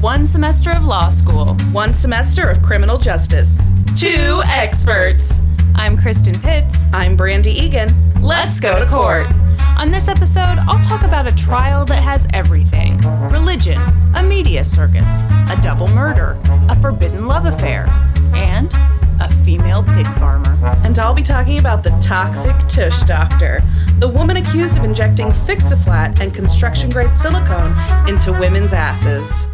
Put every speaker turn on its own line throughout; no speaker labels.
One semester of law school.
One semester of criminal justice. Two experts.
I'm Kristen Pitts.
I'm Brandy Egan. Let's go to court.
On this episode, I'll talk about a trial that has everything religion, a media circus, a double murder, a forbidden love affair, and a female pig farmer.
And I'll be talking about the toxic tush doctor, the woman accused of injecting Fix-A-Flat and construction grade silicone into women's asses.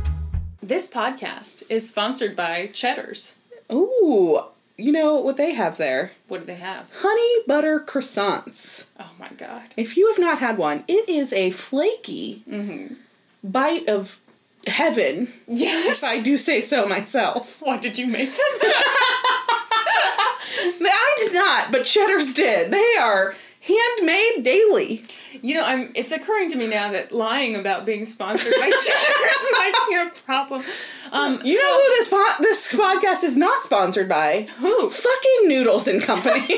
This podcast is sponsored by Cheddar's.
Ooh, you know what they have there?
What do they have?
Honey butter croissants.
Oh my god.
If you have not had one, it is a flaky mm-hmm. bite of heaven,
Yes.
if I do say so myself.
What did you make them?
I did not, but Cheddar's did. They are handmade daily.
You know, I'm. It's occurring to me now that lying about being sponsored by Cheddar's might be a problem. Um,
You know who this po- this podcast is not sponsored by?
who?
Fucking Noodles and Company.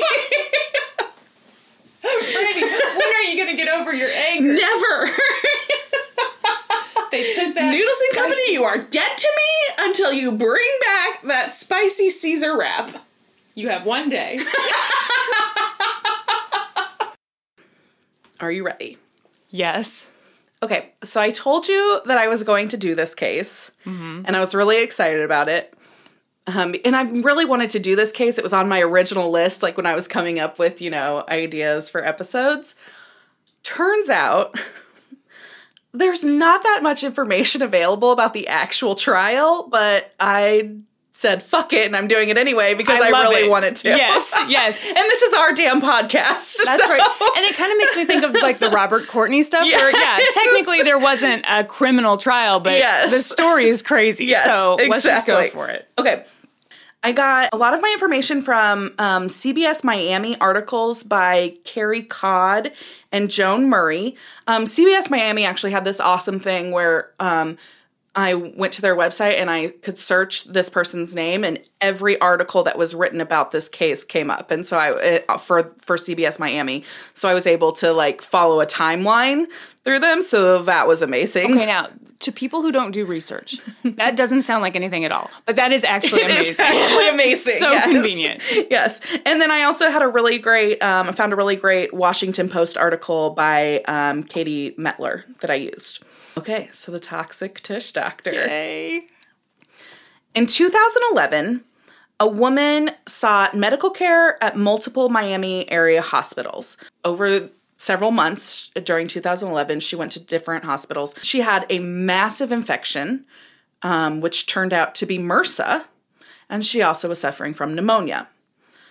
Brandy, when are you going to get over your anger?
Never.
They took that
Noodles and Company,
spicy-
you are dead to me until you bring back that spicy Caesar wrap.
You have one day.
Are you ready?
Yes.
Okay, so I told you that I was going to do this case, and I was really excited about it. Um, and I really wanted to do this case. It was on my original list, like when I was coming up with, you know, ideas for episodes. Turns out there's not that much information available about the actual trial, but I said fuck it and I'm doing it anyway because I,
love
really
it.
wanted to.
Yes, yes.
and this is our damn podcast.
That's
so-
right. And it kind of makes me think of like the Robert Courtney stuff where, yeah, technically there wasn't a criminal trial, but
Yes.
the story is crazy.
Yes,
so let's just go for it.
Okay. I got a lot of my information from um, CBS Miami articles by Carey Codd and Joan Murray. Um, CBS Miami actually had this awesome thing where um, I went to their website and I could search this person's name, and every article that was written about this case came up. And so I it, for for CBS Miami, so I was able to like follow a timeline through them. So that was amazing.
Okay, now to people who don't do research, that doesn't sound like anything at all, but that is actually
It
amazing.
is actually amazing.
So
yes.
convenient.
Yes. And then I also had a really great, um, I found a really great Washington Post article by um, Katie Mettler that I used. Okay, so the toxic tush doctor.
Yay.
In 2011, a woman sought medical care at multiple Miami area hospitals. Over several months during 2011, she went to different hospitals. She had a massive infection, um, which turned out to be MRSA, and she also was suffering from pneumonia.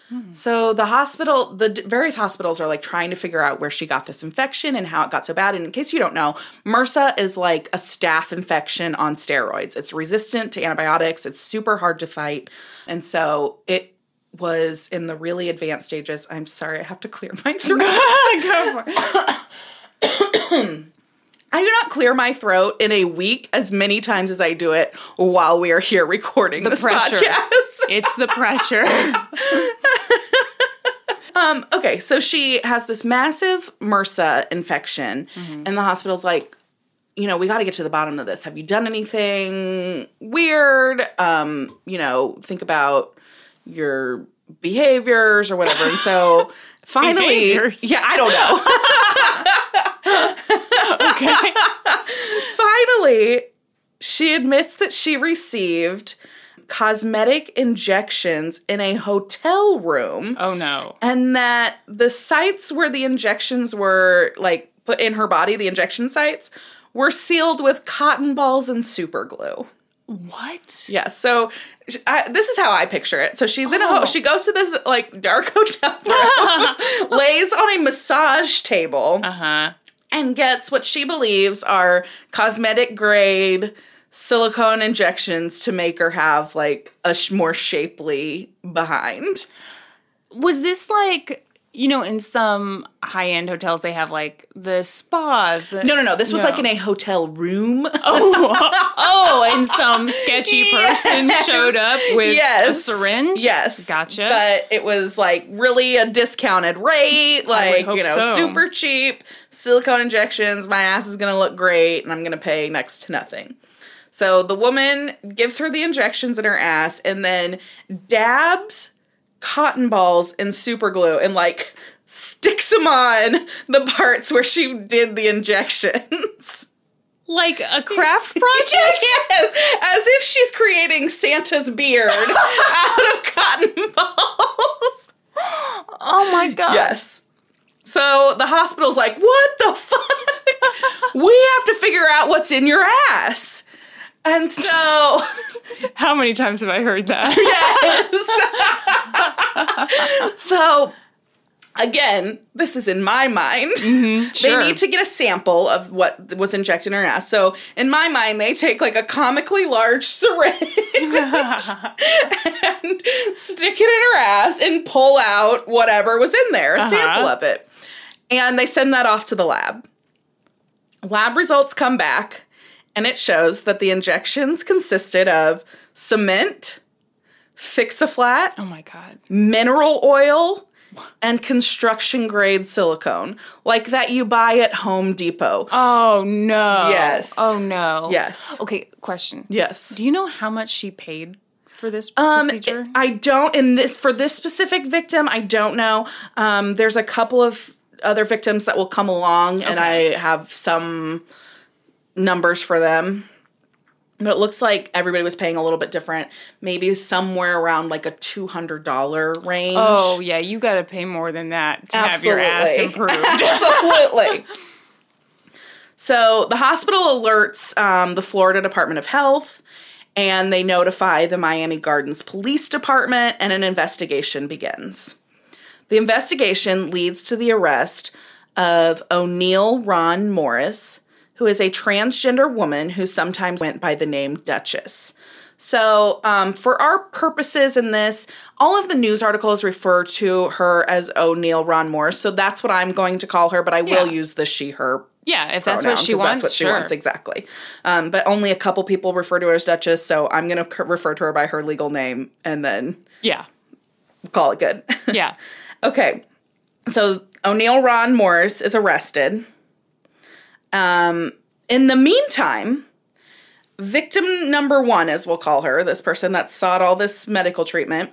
Hmm. So the hospital, the various hospitals are like trying to figure out where she got this infection and how it got so bad. And in case you don't know, MRSA is like a staph infection on steroids. It's resistant to antibiotics. It's super hard to fight, and so it was in the really advanced stages. I'm sorry, I have to clear my throat.
go for it.
I do not clear my throat in a week as many times as I do it while we are here recording
The
this
pressure.
podcast.
It's the pressure.
Um, okay, so she has this massive MRSA infection, and the hospital's like, you know, we got to get to the bottom of this. Have you done anything weird? Um, you know, think about your behaviors or whatever. And so finally,
Behaviors?
yeah, I don't know.
Okay.
finally, she admits that she received cosmetic injections in a hotel room.
Oh no.
and that the sites where the injections were like put in her body, the injection sites, were sealed with cotton balls and super glue.
What?
Yeah, so I, this is how I picture it. So she's in a
Oh.
ho- she goes to this like dark hotel room, lays on a massage table,
Uh huh.
And gets what she believes are cosmetic grade silicone injections to make her have like a sh- more shapely behind.
Was this like you know in some high end hotels they have like the spas? The,
No, no, no. This was
No.
like in a hotel room.
oh, oh, and some sketchy person
Yes.
showed up with a syringe.
Yes.
Gotcha.
But it was like really a discounted rate, like, you know,
so.
super cheap silicone injections. My ass is going to look great and I'm going to pay next to nothing. So the woman gives her the injections in her ass and then dabs cotton balls and super glue and like sticks them on the parts where she did the injections.
Like a craft project?
yes, as if she's creating Santa's beard out of cotton balls.
oh my god.
Yes. So the hospital's like, what the fuck? we have to figure out what's in your ass. And so,
How many times have I heard that?
yes. so, again, this is in my mind.
Mm-hmm, sure.
They need to get a sample of what was injected in her ass. So, in my mind, they take like a comically large syringe and stick it in her ass and pull out whatever was in there, a
Uh-huh.
sample of it. And they send that off to the lab. Lab results come back, and it shows that the injections consisted of cement, Fix-A-Flat,
oh my god.
mineral oil, and construction grade silicone, like that you buy at Home Depot.
Oh no.
Yes.
Oh no.
Yes.
Okay, question.
Yes.
Do you know how much she paid for this
Um,
procedure?
I don't in this for this specific victim. I don't know. Um, there's a couple of other victims that will come along, and I have some numbers for them. But it looks like everybody was paying a little bit different. Maybe somewhere around like a two hundred dollar range.
oh yeah, you got to pay more than that to have your ass improved.
Absolutely. So the hospital alerts um, the Florida Department of Health and they notify the Miami Gardens Police Department, and an investigation begins. The investigation leads to the arrest of Oneal Ron Morris, who is a transgender woman who sometimes went by the name Duchess. So, um, for our purposes in this, all of the news articles refer to her as Oneal Ron Morris. So that's what I'm going to call her, but I will
Yeah.
use the she, her
yeah, if that's
pronoun,
what she wants,
That's what she
sure.
wants, exactly. Um, but only a couple people refer to her as Duchess, so I'm going to refer to her by her legal name and then
Yeah.
call it good.
Yeah.
okay, so Oneal Ron Morris is arrested. Um, in the meantime, victim number one, as we'll call her, this person that sought all this medical treatment,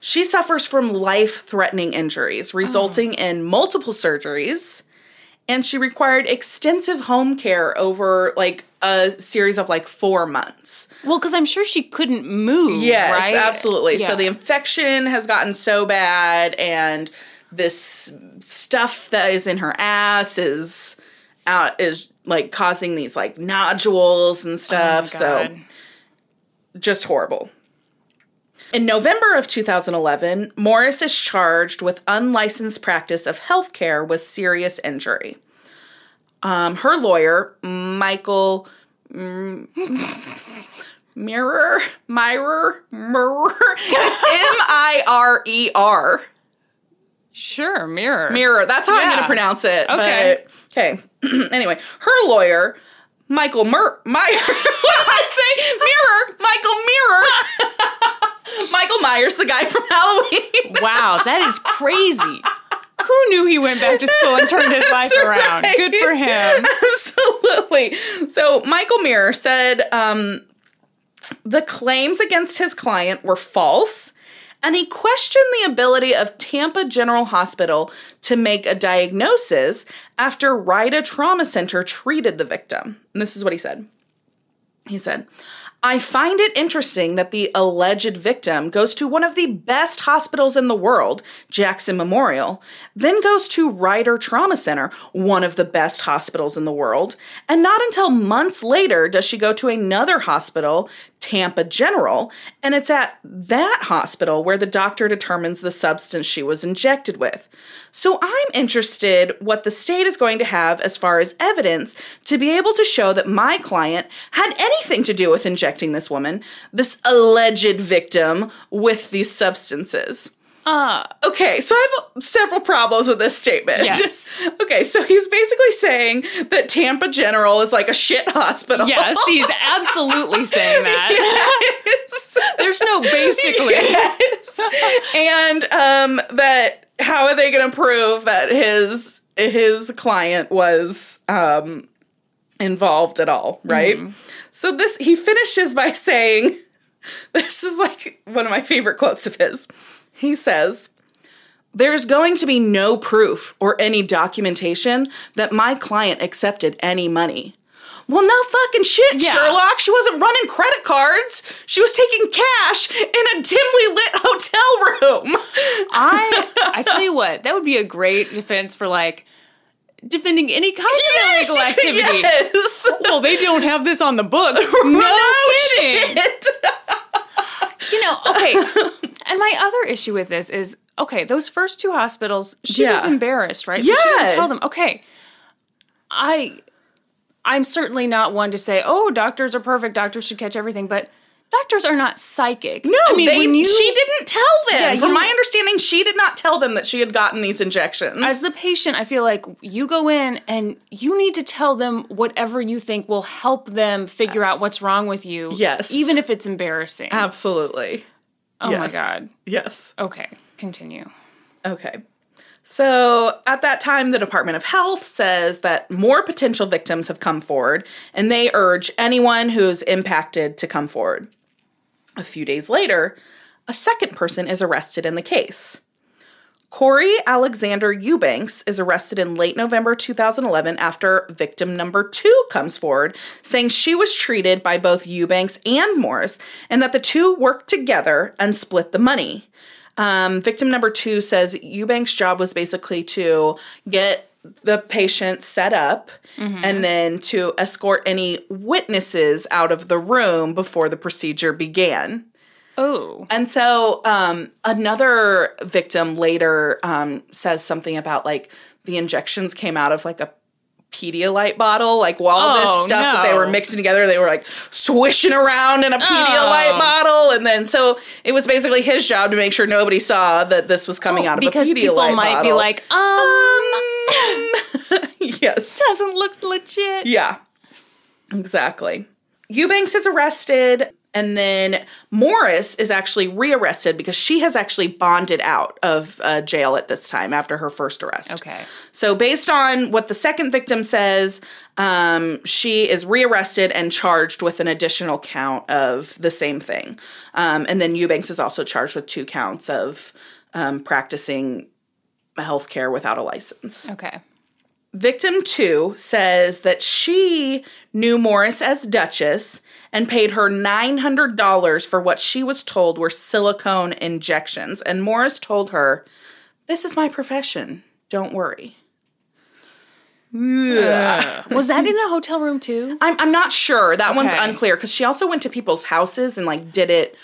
she suffers from life threatening injuries, resulting in multiple surgeries. And she required extensive home care over like a series of like four months.
Well, because I'm sure she couldn't move.
Yes,
right?
absolutely.
Yeah.
So the infection has gotten so bad, and this stuff that is in her ass is out is like causing these like nodules and
Oh
stuff. so just horrible. In November of 2011, Morris is charged with unlicensed practice of healthcare with serious injury. Um, her lawyer, Michael mm, Mirror, Mirror, Mirror. It's M I R E R.
sure, mirror.
Mirror. That's how I'm going to pronounce it.
Okay.
But, okay. anyway, her lawyer, Michael Mur Meyer. what did I say? Mirror. Michael Mirror. Michael Myers, the guy from Halloween.
Wow, that is crazy. Who knew he went back to school and turned his life around?
right.
Good for him.
Absolutely. So Michael Mirror said um, the claims against his client were false, and he questioned the ability of Tampa General Hospital to make a diagnosis after Ryder Trauma Center treated the victim. And this is what he said. He said, I find it interesting that the alleged victim goes to one of the best hospitals in the world, Jackson Memorial, then goes to Ryder Trauma Center, one of the best hospitals in the world, and not until months later does she go to another hospital, Tampa General, and it's at that hospital where the doctor determines the substance she was injected with. So I'm interested what the state is going to have as far as evidence to be able to show that my client had anything to do with injecting this woman, this alleged victim, with these substances.
Uh,
Okay, so I have several problems with this statement.
Yes.
okay, so he's basically saying that Tampa General is like a shit hospital.
yes, he's absolutely saying that.
Yes.
There's no basically.
yes. and um, that how are they going to prove that his his client was um, involved at all, right? So this he finishes by saying this is like one of my favorite quotes of his. He says, there's going to be no proof or any documentation that my client accepted any money. Well, no fucking shit,
Yeah.
Sherlock. She wasn't running credit cards. She was taking cash in a dimly lit hotel room.
I I tell you what, that would be a great defense for like defending any kind of illegal activity.
Yes.
Well, they don't have this on the books. No,
No shit.
You know, okay. And my other issue with this is okay, those first two hospitals, she
Yeah.
was embarrassed, right? So she
Yeah.
didn't tell them, okay, I I'm certainly not one to say, oh, doctors are perfect, doctors should catch everything, but doctors are not psychic.
No,
I mean,
they,
when you
she didn't tell them.
Yeah,
From
you-
my understanding, she did not tell them that she had gotten these injections.
as the patient, I feel like you go in and you need to tell them whatever you think will help them figure out what's wrong with you.
Yes.
Even if it's embarrassing.
Absolutely.
oh my God.
Yes.
Okay, continue.
Okay. So at that time, the Department of Health says that more potential victims have come forward, and they urge anyone who's impacted to come forward. A few days later, a second person is arrested in the case. Corey Alexander Eubanks is arrested in late November 2011 after victim number two comes forward, saying she was treated by both Eubanks and Morris and that the two worked together and split the money. Um, victim number two says Eubanks' job was basically to get the patient set up and then to escort any witnesses out of the room before the procedure began.
Oh.
And so um, another victim later um, says something about like the injections came out of like a Pedialyte bottle. Like while
Oh,
this stuff that they were mixing together, they were like swishing around in a Pedialyte
Oh.
bottle. And then so it was basically his job to make sure nobody saw that this was coming out of
Oh, because
a Pedialyte
people might be like, um,
um, yes.
doesn't look legit.
Yeah, exactly. Eubanks is arrested, and then Morris is actually rearrested because she has actually bonded out of uh, jail at this time after her first arrest.
Okay.
So, based on what the second victim says, um, she is rearrested and charged with an additional count of the same thing. Um, and then Eubanks is also charged with two counts of um, practicing healthcare without a license.
Okay.
Victim two says that she knew Morris as Duchess and paid her $900 for what she was told were silicone injections. And Morris told her, This is my profession. Don't worry.
Was that in a hotel room too?
I'm, I'm not sure. That one's unclear because she also went to people's houses and like did it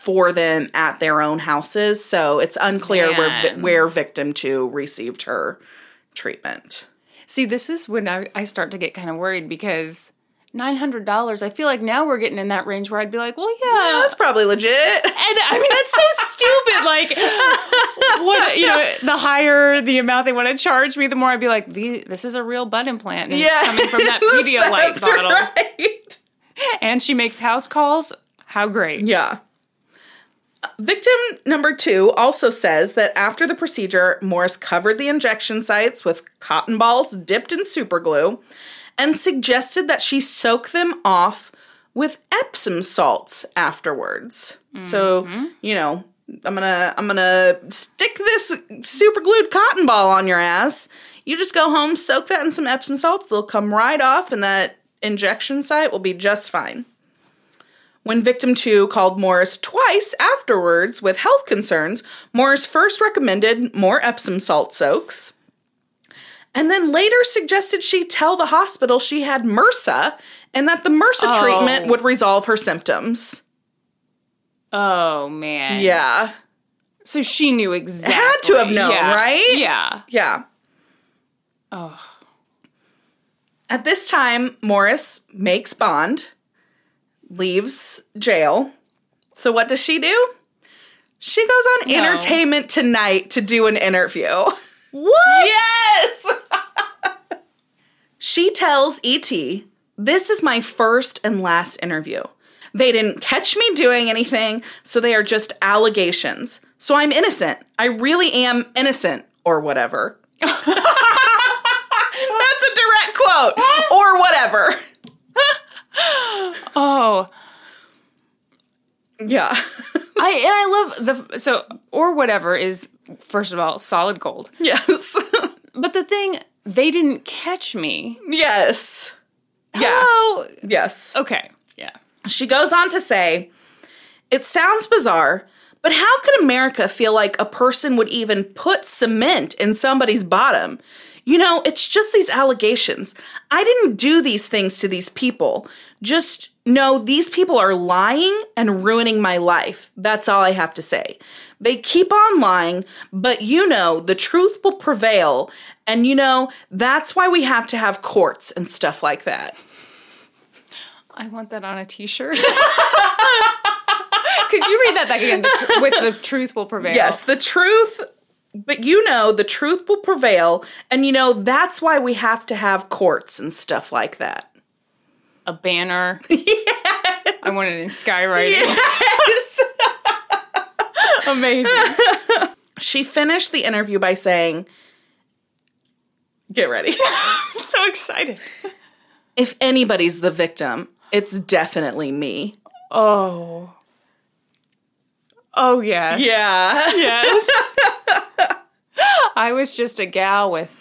for them at their own houses. So it's unclear where, where victim two received her treatment.
See, this is when I, I start to get kind of worried because nine hundred dollars. I feel like now we're getting in that range where I'd be like, well, yeah.
That's probably legit.
and I mean, that's so stupid. Like, what you know, the higher the amount they want to charge me, the more I'd be like, this is a real butt implant, and it's coming from that Pedialyte bottle.
Right.
And she makes house calls. How great!
Yeah. Victim number two also says that after the procedure, Morris covered the injection sites with cotton balls dipped in superglue and suggested that she soak them off with Epsom salts afterwards. So, mm-hmm. you know, I'm gonna I'm gonna stick this super glued cotton ball on your ass. You just go home, soak that in some Epsom salts, they'll come right off, and that injection site will be just fine. When victim two called Morris twice afterwards with health concerns, Morris first recommended more Epsom salt soaks, and then later suggested she tell the hospital she had MRSA and that the MRSA
Oh.
treatment would resolve her symptoms.
Oh man.
Yeah.
So she knew exactly.
Had to have known,
Yeah.
right?
Yeah.
Yeah.
Oh.
At this time, Morris makes bond, leaves jail. So what does she do? She goes on
No.
Entertainment Tonight to do an interview. What? Yes! she tells ET, This is my first and last interview. They didn't catch me doing anything, so they are just allegations. So I'm innocent. I really am innocent, or whatever. That's That's a direct quote. or whatever.
Oh,
Yeah.
I and I love the so or whatever is first of all solid gold.
yes.
But the thing they didn't catch me.
yes. Yeah.
Oh,
Yes.
okay. Yeah.
She goes on to say, It sounds bizarre, but how could America feel like a person would even put cement in somebody's bottom? You know, it's just these allegations. I didn't do these things to these people. Just know these people are lying and ruining my life. That's all I have to say. They keep on lying, but you know, the truth will prevail. And you know, that's why we have to have courts and stuff like that.
I want that on a t-shirt. Could you read that back again? The tr- with the truth will prevail.
Yes, the truth, but you know, the truth will prevail. And you know, that's why we have to have courts and stuff like that.
A banner. yes. I want it in skywriting. Amazing.
She finished the interview by saying, Get ready.
I'm so excited.
if anybody's the victim, it's definitely me.
Oh. Oh yes.
Yeah.
Yes. I was just a gal with,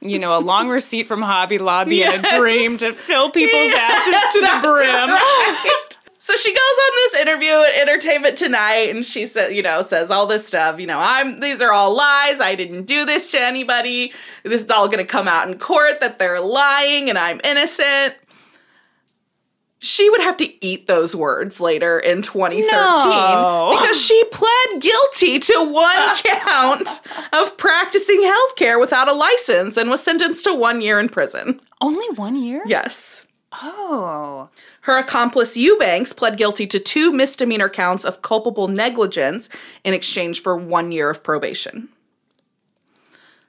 you know, a long receipt from Hobby Lobby and a dream to fill people's asses to the brim.
right. So she goes on this interview at Entertainment Tonight and she said, you know, says all this stuff, you know, I'm these are all lies. I didn't do this to anybody. This is all going to come out in court that they're lying and I'm innocent. She would have to eat those words later in 2013
No.
because she pled guilty to one count of practicing healthcare without a license and was sentenced to 1 year in prison.
Only one year?
Yes.
Oh.
Her accomplice Eubanks pled guilty to two misdemeanor counts of culpable negligence in exchange for one year of probation.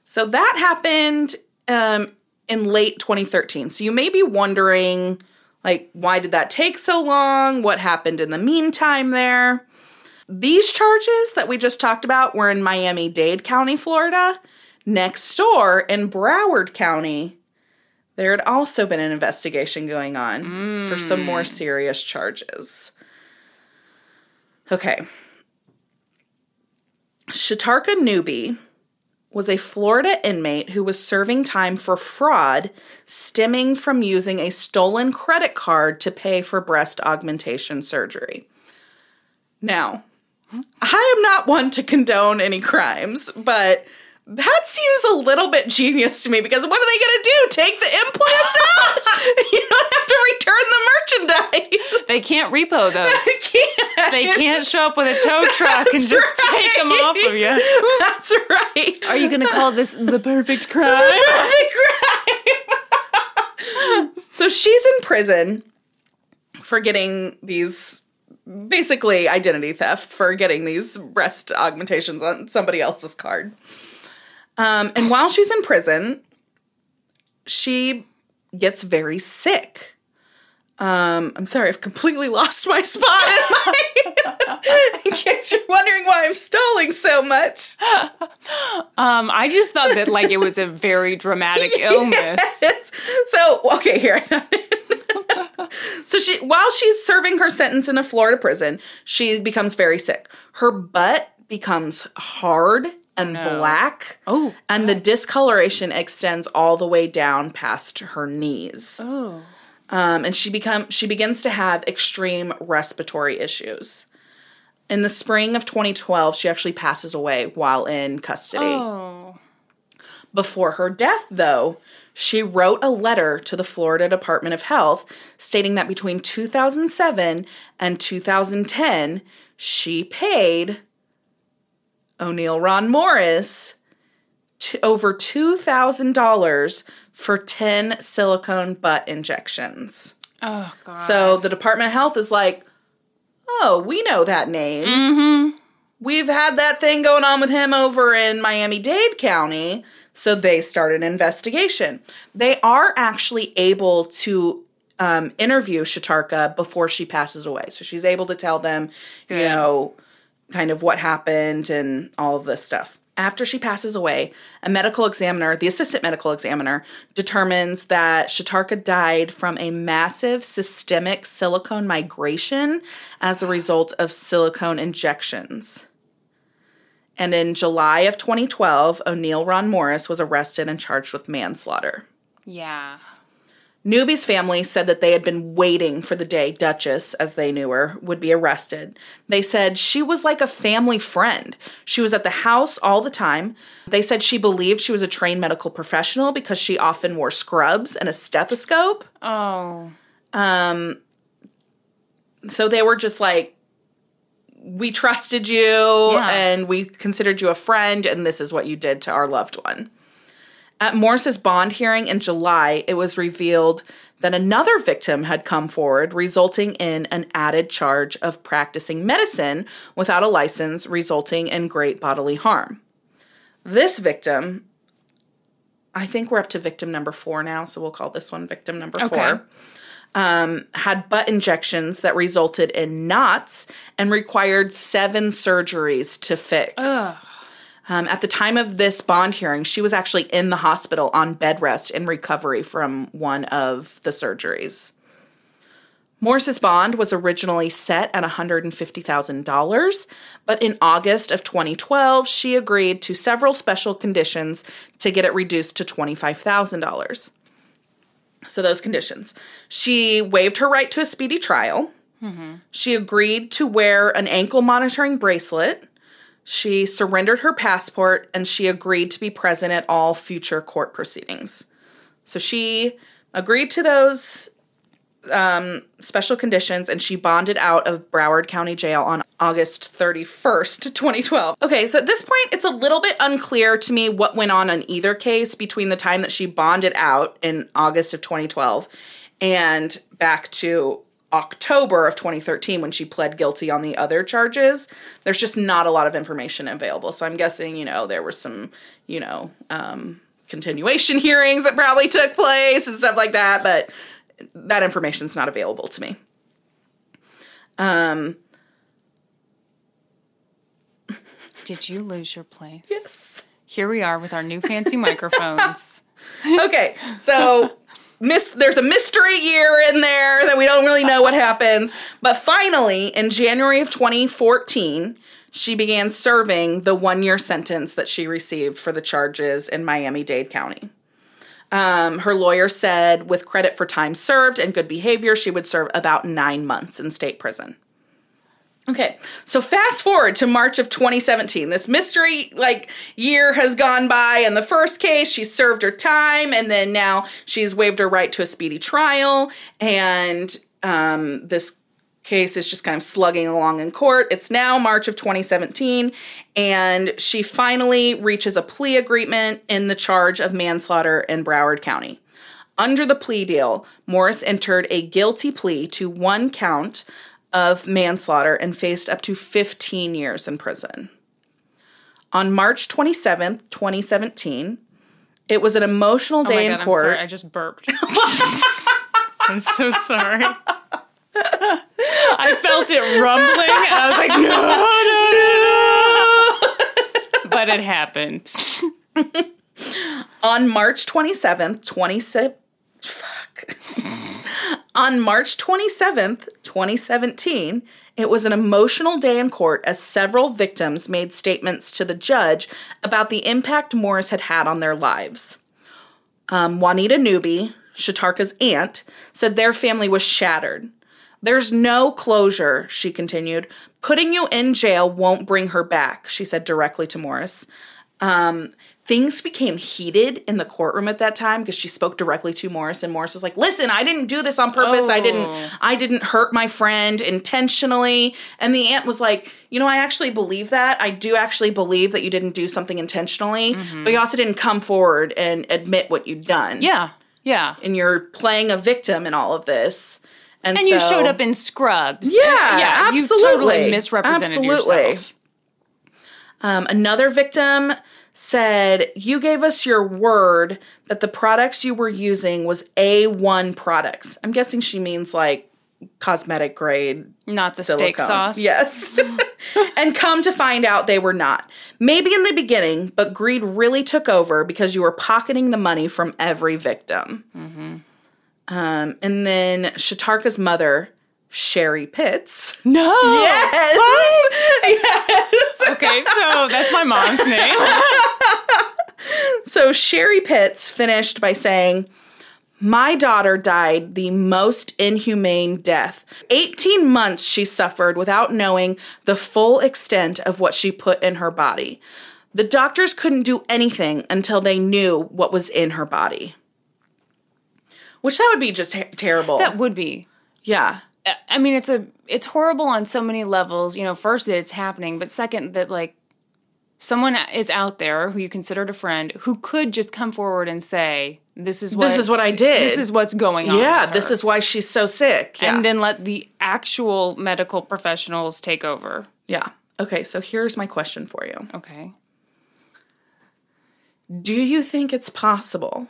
So that happened um, in late 2013. So you may be wondering, like, why did that take so long? What happened in the meantime there? These charges that we just talked about were in Miami Dade County, Florida. Next door in Broward County, there had also been an investigation going on for some mm. more serious charges. Okay. Shatarka Nuby was a Florida inmate who was serving time for fraud stemming from using a stolen credit card to pay for breast augmentation surgery. Now, I am not one to condone any crimes, but that seems a little bit genius to me because what are they going to do? Take the implants out? you don't have to return the merchandise.
They can't repo those.
I can't.
They can't show up with a tow truck and
That's
just take them off of you.
That's right.
Are you going to call this the perfect crime?
Perfect crime. so she's in prison for getting these basically identity theft for getting these breast augmentations on somebody else's card. Um, and while she's in prison, she gets very sick. Um, I'm sorry, I've completely lost my spot in my. in case you're wondering why I'm stalling so much.
Um, I just thought that like it was a very dramatic illness.
So, okay, here. so she while she's serving her sentence in a Florida prison, she becomes very sick. Her butt becomes hard and black.
Oh,
And the discoloration extends all the way down past her knees.
Oh.
Um, and she become she begins to have extreme respiratory issues. In the spring of 2012, she actually passes away while in custody.
Oh.
Before her death, though, she wrote a letter to the Florida Department of Health stating that between 2007 and 2010, she paid Oneal Ron Morris to over $2,000 for 10 silicone butt injections.
Oh god.
So the Department of Health is like, oh, we know that name. Mm-hmm. We've had that thing going on with him over in Miami Dade County. So they start an investigation. They are actually able to um, interview Shatarka before she passes away. So she's able to tell them, you know, kind of what happened and all of this stuff. After she passes away, a medical examiner, the assistant medical examiner, determines that Shatarka died from a massive systemic silicone migration as a result of silicone injections. And in July of 2012, Oneal Ron Morris was arrested and charged with manslaughter.
Yeah.
Nuby's family said that they had been waiting for the day Duchess, as they knew her, would be arrested. They said she was like a family friend. She was at the house all the time. They said she believed she was a trained medical professional because she often wore scrubs and a stethoscope.
Oh.
Um, So they were just like, we trusted you
Yeah.
and we considered you a friend, and this is what you did to our loved one. At Morris's bond hearing in July, it was revealed that another victim had come forward, resulting in an added charge of practicing medicine without a license, resulting in great bodily harm. This victim, I think we're up to victim number four now, so we'll call this one victim number
Okay.
four um, had butt injections that resulted in knots and required seven surgeries to fix. Um, at the time of this bond hearing, she was actually in the hospital on bed rest in recovery from one of the surgeries. Morris's bond was originally set at $150,000, but in August of 2012, she agreed to several special conditions to get it reduced to $25,000. So, those conditions. She waived her right to a speedy trial. She agreed to wear an ankle monitoring bracelet. She surrendered her passport and she agreed to be present at all future court proceedings. So, she agreed to those um, special conditions and she bonded out of Broward County Jail on August 31st, 2012. Okay, so at this point, it's a little bit unclear to me what went on in either case between the time that she bonded out in August of 2012 and back to October of 2013 when she pled guilty on the other charges. There's just not a lot of information available. So I'm guessing, you know, there were some, you know, um, continuation hearings that probably took place and stuff like that, but that information's not available to me.
Um, Did you lose your place?
Yes.
Here we are with our new fancy microphones.
Okay, so there's a mystery year in there that we don't really know what happens, but finally in January of 2014, she began serving the 1-year sentence that she received for the charges in Miami-Dade County. Um, her lawyer said, with credit for time served and good behavior, she would serve about nine months in state prison. Okay, so fast forward to March of 2017. This mystery like year has gone by. In the first case, she served her time, and then now she's waived her right to a speedy trial. And um, this case is just kind of slugging along in court. It's now March of 2017, and she finally reaches a plea agreement in the charge of manslaughter in Broward County. Under the plea deal, Morris entered a guilty plea to one count of manslaughter and faced up to 15 years in prison. On March 27th, 2017, it was an emotional
Oh my
day
god,
in
I'm
court.
sorry. I just burped. I'm so sorry. I felt it rumbling and I was like, no, no, no. But it happened.
On March 27th, 27 fuck. On March 27th, 2017, it was an emotional day in court as several victims made statements to the judge about the impact Morris had had on their lives. Um, Juanita Nuby, Shatarka's aunt, said their family was shattered. There's no closure, she continued. Putting you in jail won't bring her back, she said directly to Morris. Um, things became heated in the courtroom at that time because she spoke directly to Morris and Morris was like, "Listen, I didn't do this on purpose. I didn't
Oh.
I didn't hurt my friend intentionally." And the aunt was like, "You know, I actually believe that. I do actually believe that you didn't do something intentionally, but you also didn't come forward and admit what you'd done."
Yeah, yeah.
And you're playing a victim in all of this. And,
And you showed up in scrubs.
Yeah,
yeah. You
absolutely.
totally misrepresented
Absolutely.
yourself.
Um, another victim said, You gave us your word that the products you were using was A1 products. I'm guessing she means like cosmetic grade
Not the steak sauce.
Yes. and come to find out they were not. Maybe in the beginning, but greed really took over because you were pocketing the money from every victim. Um, and then Shatarka's mother, Sherry Pitts.
No.
Yes.
What?
yes.
Okay, so that's my mom's name.
So Sherry Pitts finished by saying, My daughter died the most inhumane death. 18 months she suffered without knowing the full extent of what she put in her body. The doctors couldn't do anything until they knew what was in her body. Which that would be just ter- terrible.
that would be.
yeah.
I mean, it's a it's horrible on so many levels. You know, first that it's happening, but second that like someone is out there who you considered a friend who could just come forward and say, "This is what
This is what I did.
This is what's going on."
Yeah, this is why she's so sick. Yeah.
and then let the actual medical professionals take over.
yeah. Okay, so here's my question for you.
Okay.
Do you think it's possible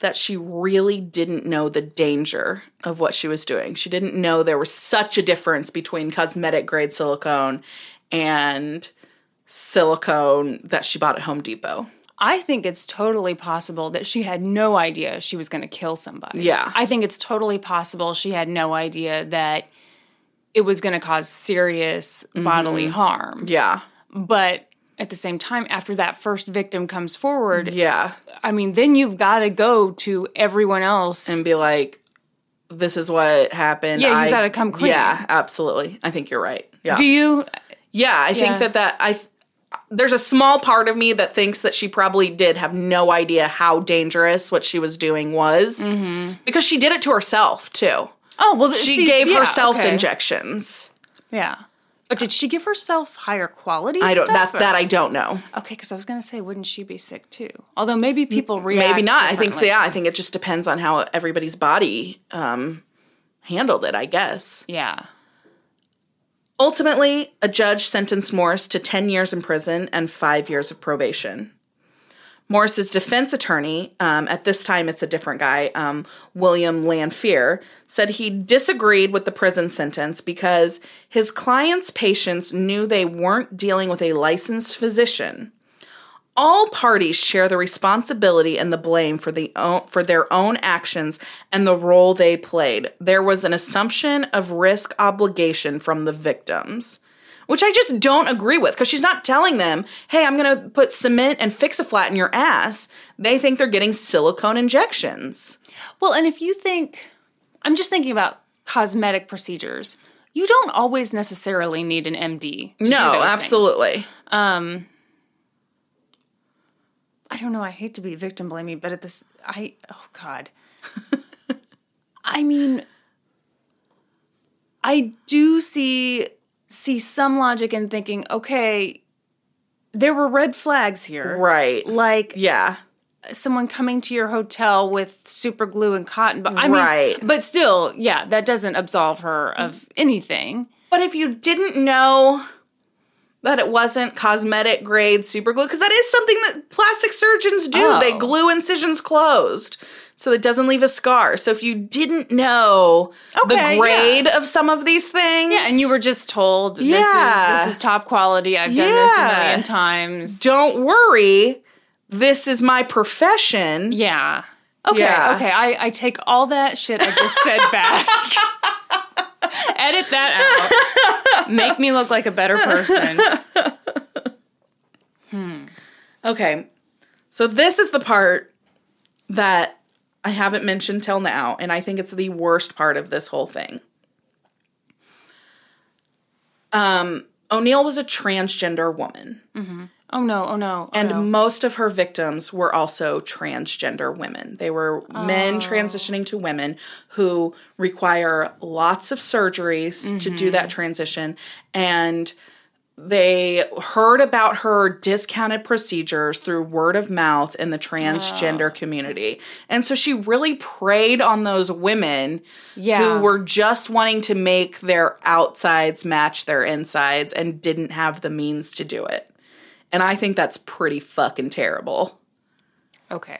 that she really didn't know the danger of what she was doing? She didn't know there was such a difference between cosmetic grade silicone and silicone that she bought at Home Depot.
I think it's totally possible that she had no idea she was going to kill somebody.
Yeah.
I think it's totally possible she had no idea that it was going to cause serious bodily mm-hmm. harm.
Yeah.
But at the same time, after that first victim comes forward,
Yeah.
I mean, then you've got to go to everyone else.
And be like, this is what happened.
Yeah, you
I-
gotta come clean.
Yeah, absolutely. I think you're right. Yeah.
Do you?
Yeah, I
Yeah.
think that that I there's a small part of me that thinks that she probably did have no idea how dangerous what she was doing was mm-hmm. because she did it to herself too.
Oh well,
She
see,
gave
yeah,
herself
okay.
injections.
Yeah, but did she give herself higher quality?
I don't
stuff,
that
or-
that I don't know.
Okay, because I was gonna say, wouldn't she be sick too? Although maybe people react.
Maybe not. I think so, yeah, I think it just depends on how everybody's body um handled it, I guess.
Yeah.
Ultimately, a judge sentenced Morris to 10 years in prison and five years of probation. Morris's defense attorney, um, at this time it's a different guy, um, William Lanfear, said he disagreed with the prison sentence because his client's patients knew they weren't dealing with a licensed physician. All parties share the responsibility and the blame for the for their own actions and the role they played. There was an assumption of risk obligation from the victims, which I just don't agree with because she's not telling them, "Hey, I'm going to put cement and fix a flat in your ass." They think they're getting silicone injections.
Well, and if you think, I'm just thinking about cosmetic procedures. You don't always necessarily need an MD. to do
No, absolutely.
Um, I don't know. I hate to be victim blaming, but at this, I oh god. I mean, I do see see some logic in thinking. Okay, there were red flags here,
Right.
Like
Yeah.
someone coming to your hotel with super glue and cotton. But I mean,
Right.
but still, yeah, that doesn't absolve her of anything.
But if you didn't know that it wasn't cosmetic grade super glue, because that is something that plastic surgeons do,
Oh.
they glue incisions closed so it doesn't leave a scar. So if you didn't know
Okay,
the grade of some of these things,
Yeah, and you were just told this
Yeah.
is this is top quality. I've done this a million times.
don't worry, this is my profession.
Yeah. Okay.
Yeah.
Okay. I, I take all that shit I just said back. Edit that out. Make me look like a better person. Hmm.
Okay. So this is the part that I haven't mentioned till now, and I think it's the worst part of this whole thing. Um, Oneal was a transgender woman,
Oh no. Oh no. Oh,
and
no.
most of her victims were also transgender women. They were men transitioning to women who require lots of surgeries to do that transition, and they heard about her discounted procedures through word of mouth in the transgender community. And so she really preyed on those women
Yeah.
who were just wanting to make their outsides match their insides and didn't have the means to do it. And I think that's pretty fucking terrible.
Okay.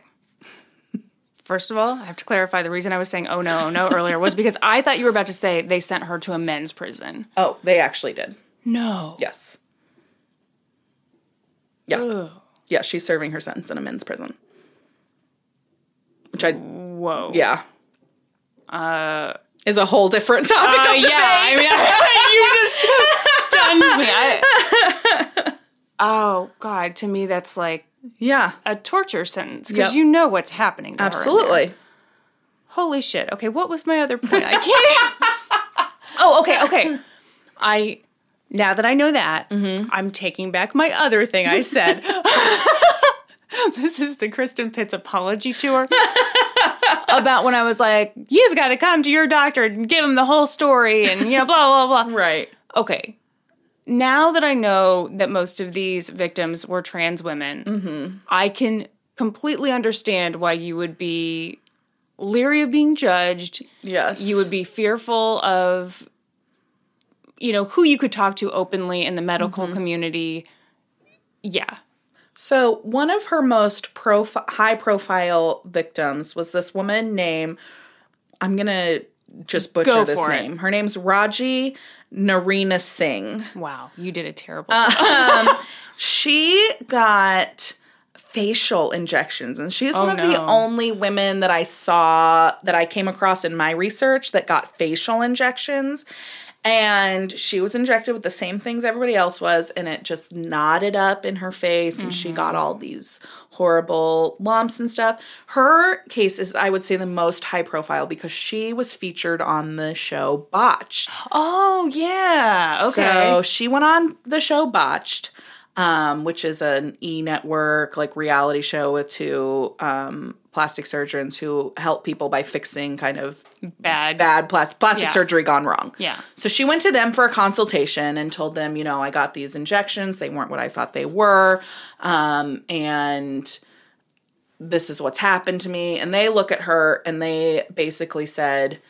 First of all, I have to clarify the reason I was saying oh no, oh no earlier was because I thought you were about to say they sent her to a men's prison.
Oh, they actually did.
No.
Yes. Yeah.
Ugh.
Yeah, she's serving her sentence in a men's prison. Which I,
Whoa.
yeah. Uh, is a whole different topic
Uh,
of debate.
yeah, I mean, you just stunned me. I, oh God, to me that's like
yeah,
a torture sentence because
Yep.
you know what's happening.
Absolutely.
Holy shit. Okay, what was my other point? I can't. oh, okay, okay. I now that I know that,
Mm-hmm.
I'm taking back my other thing I said. this is the Kristen Pitts apology tour about when I was like, "You've got to come to your doctor and give him the whole story," and you know, blah blah blah.
Right.
Okay. Now that I know that most of these victims were trans women,
Mm-hmm.
I can completely understand why you would be leery of being judged.
Yes.
You would be fearful of, you know, who you could talk to openly in the medical
Mm-hmm.
community. Yeah.
So, one of her most profi- high profile victims was this woman named, I'm going to just butcher
Go
this
for it.
name. Her name's Raji Narina Singh.
Wow. You did a terrible
Uh,
job.
She got facial injections, and she's one of the only women that I saw that I came across in my research that got facial injections. And she was injected with the same things everybody else was, and it just knotted up in her face, and she mm-hmm. got all these horrible lumps and stuff. Her case is, I would say, the most high profile because she was featured on the show Botched.
oh, yeah. Okay.
So she went on the show Botched, um, which is an E network like reality show with two um, plastic surgeons who help people by fixing kind of
Bad.
bad plas- plastic
Yeah.
surgery gone wrong.
Yeah.
So she went to them for a consultation and told them, you know, I got these injections. They weren't what I thought they were. Um, and this is what's happened to me. And they look at her and they basically said,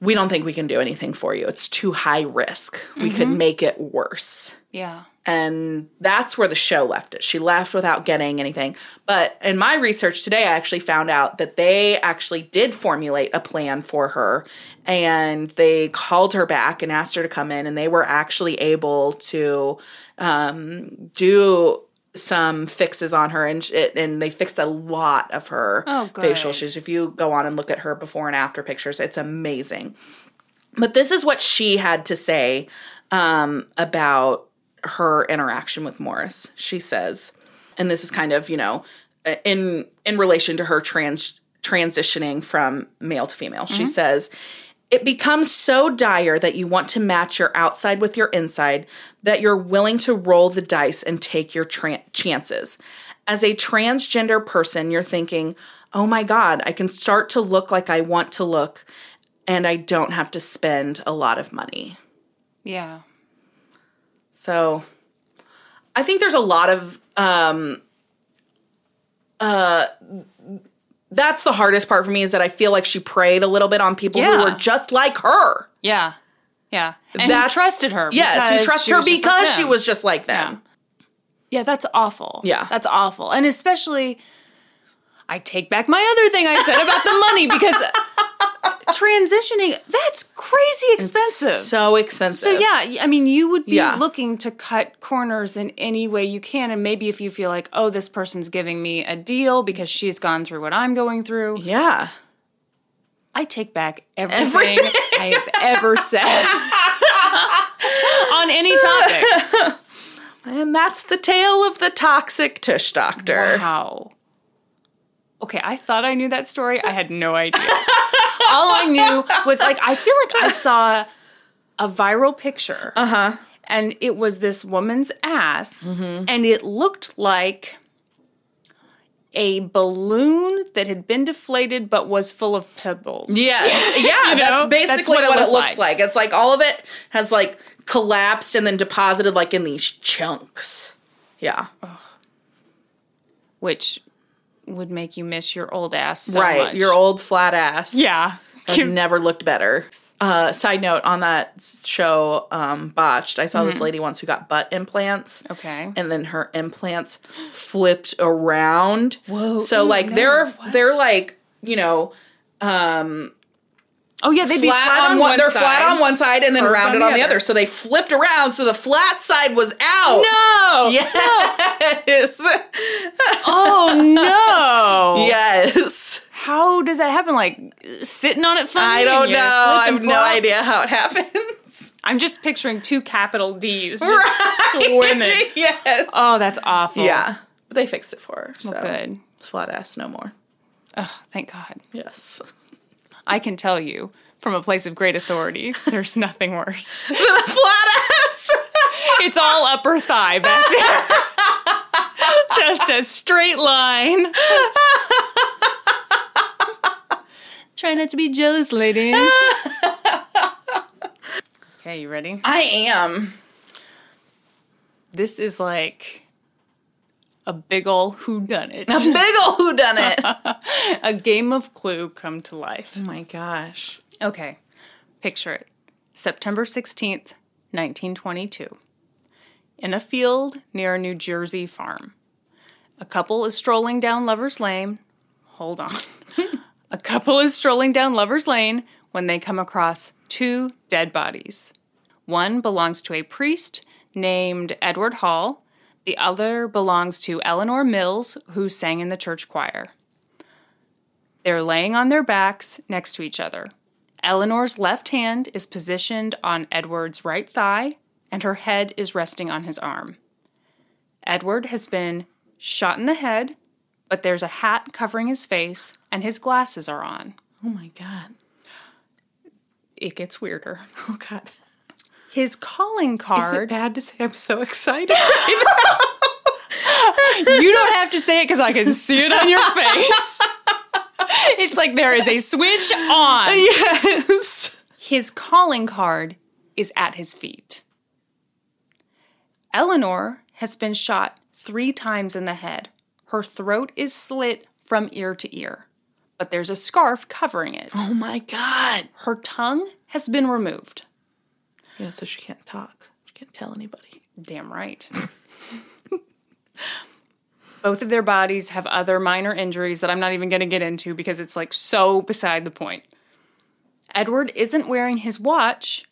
we don't think we can do anything for you. It's too high risk. We could
Mm-hmm.
make it worse.
Yeah.
And that's where the show left it. She left without getting anything. But in my research today, I actually found out that they actually did formulate a plan for her. And they called her back and asked her to come in. And they were actually able to um, do some fixes on her. And, it, and they fixed a lot of her
Oh,
facial issues. If you go on and look at her before and after pictures, it's amazing. But this is what she had to say um, about her interaction with Morris. She says, and this is kind of you know in in relation to her trans transitioning from male to female. She mm-hmm. says. It becomes so dire that you want to match your outside with your inside that you're willing to roll the dice and take your tran chances. As a transgender person, you're thinking, oh my God, I can start to look like I want to look and I don't have to spend a lot of money.
Yeah.
So I think there's a lot of um uh that's the hardest part for me is that I feel like she preyed a little bit on people who were just like her.
Yeah. Yeah. And
That's-
who trusted her.
Yes, who
trusted
her
just like
because she was just like them.
Yeah, that's awful.
Yeah.
That's awful. And especially, I take back my other thing I said about the money because transitioning, that's crazy expensive.
So expensive.
So yeah, I mean, you would be
Yeah.
looking to cut corners in any way you can, and maybe if you feel like, oh, this person's giving me a deal because she's gone through what I'm going through,
Yeah.
I take back everything, I have ever said on any topic.
And that's the tale of the toxic tush doctor.
Wow. Okay, I thought I knew that story. I had no idea. All I knew was like I feel like I saw a viral picture. Uh-huh. And it was this woman's ass and it looked like a balloon that had been deflated but was full of pebbles.
Yeah, Yeah,
You know?
that's basically
That's what
what,
it
it, looks
like.
like. It's like all of it has like collapsed and then deposited like in these chunks. Yeah.
Which would make you miss your old ass so
right.
much.
Your old flat ass.
Yeah.
I've never looked better. Uh, side note on that show, um, Botched, I saw this lady once who got butt implants.
Mm-hmm. Okay.
And then her implants flipped around.
Whoa,
So like
no,
they're
what?
they're like, you know, um
Oh yeah, they'd be
flat,
flat
on,
on
one. They're
side.
flat on one side and then rounded
on
on
the
the other.
other.
So they flipped around, so the flat side was out.
No.
Yes.
Oh no.
yes.
How does that happen? Like sitting on it funny?
I don't know. I have no idea how it happens.
I'm just picturing two capital D's just
Right.
swimming.
yes.
Oh, that's awful.
yeah. But they fixed it for her. So
Good.
flat ass no more.
Oh, thank God.
Yes.
I can tell you from a place of great authority, there's nothing worse.
the flat ass.
It's all upper thigh back there. Just a straight line. Try not to be jealous, ladies. okay, you ready?
I am.
This is like a big ol' whodunit.
A big ol' whodunit.
a game of clue come to life.
oh my gosh.
Okay, picture it. September 16th, 1922. In a field near a New Jersey farm, a couple is strolling down Lover's Lane. Hold on. a couple is strolling down Lover's Lane when they come across two dead bodies. One belongs to a priest named Edward Hall, the other belongs to Eleanor Mills, who sang in the church choir. They're laying on their backs next to each other. Eleanor's left hand is positioned on Edward's right thigh, and her head is resting on his arm. Edward has been shot in the head, but there's a hat covering his face, and his glasses are on.
Oh my god.
It gets weirder.
Oh god.
His calling card.
bad to say I'm so excited?
You don't have to say it because I can see it on your face. It's like there is a switch on.
yes.
His calling card is at his feet. Eleanor has been shot three times in the head. Her throat is slit from ear to ear, but there's a scarf covering it.
Oh my god.
Her tongue has been removed.
Yeah, so she can't talk. She can't tell anybody.
Damn right. Both of their bodies have other minor injuries that I'm not even going to get into because it's like so beside the point. Edward isn't wearing his watch,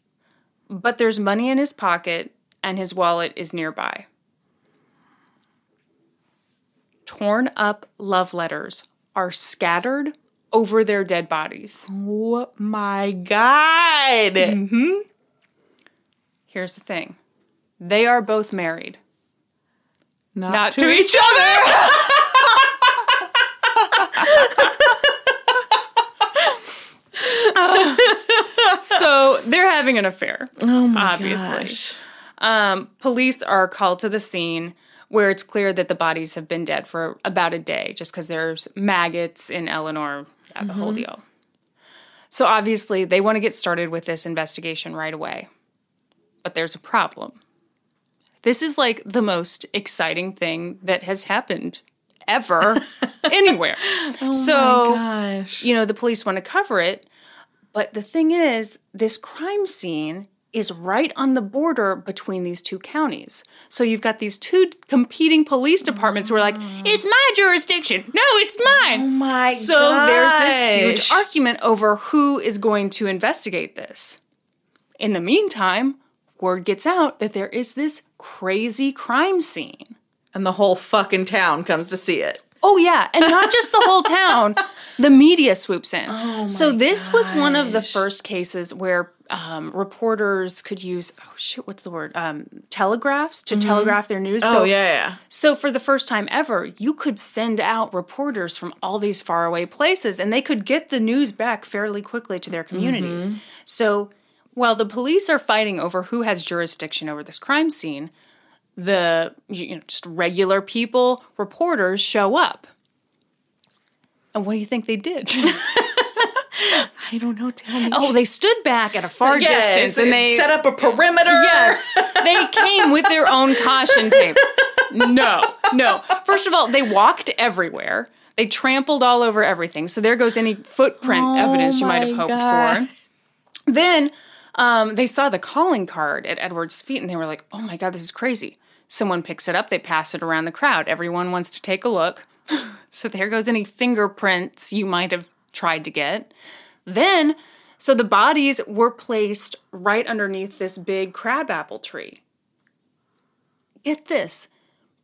but there's money in his pocket and his wallet is nearby. Torn up love letters are scattered over their dead bodies.
Oh my god. Mm-hmm.
Here's the thing they are both married.
Not,
Not to each other. so they're having an affair.
Oh my
Obviously.
gosh.
Um, police are called to the scene where it's clear that the bodies have been dead for about a day just because there's maggots in Eleanor, yeah, the whole deal. So obviously, they want to get started with this investigation right away. But there's a problem. This is like the most exciting thing that has happened ever anywhere. Oh so,
Gosh.
you know, the police want to cover it. But the thing is, this crime scene is right on the border between these two counties. So you've got these two competing police departments who are like, mm. it's my jurisdiction. No, it's mine.
Oh my
so there's this huge argument over who is going to investigate this. In the meantime, word gets out that there is this crazy crime scene.
And the whole fucking town comes to see it.
Oh yeah, and not just the whole town. The media swoops in. Oh so this was one of the first cases where um, reporters could use oh shit, what's the word? Um, telegraphs to telegraph their news.
Oh
so,
yeah, yeah.
So for the first time ever, you could send out reporters from all these faraway places, and they could get the news back fairly quickly to their communities. So while the police are fighting over who has jurisdiction over this crime scene, the you know, just regular people, reporters show up. And what do you think they did?
I don't know. Tell me.
oh, they stood back at a far
Yes,
distance and they
set up a perimeter.
Yes, they came with their own caution tape. No, no. First of all, they walked everywhere. They trampled all over everything. So there goes any footprint oh evidence you might have hoped
God.
for. Then um, they saw the calling card at Edward's feet and they were like, oh my God, this is crazy. Someone picks it up, they pass it around the crowd. Everyone wants to take a look. So there goes any fingerprints you might have tried to get. Then So the bodies were placed right underneath this big crabapple tree. Get this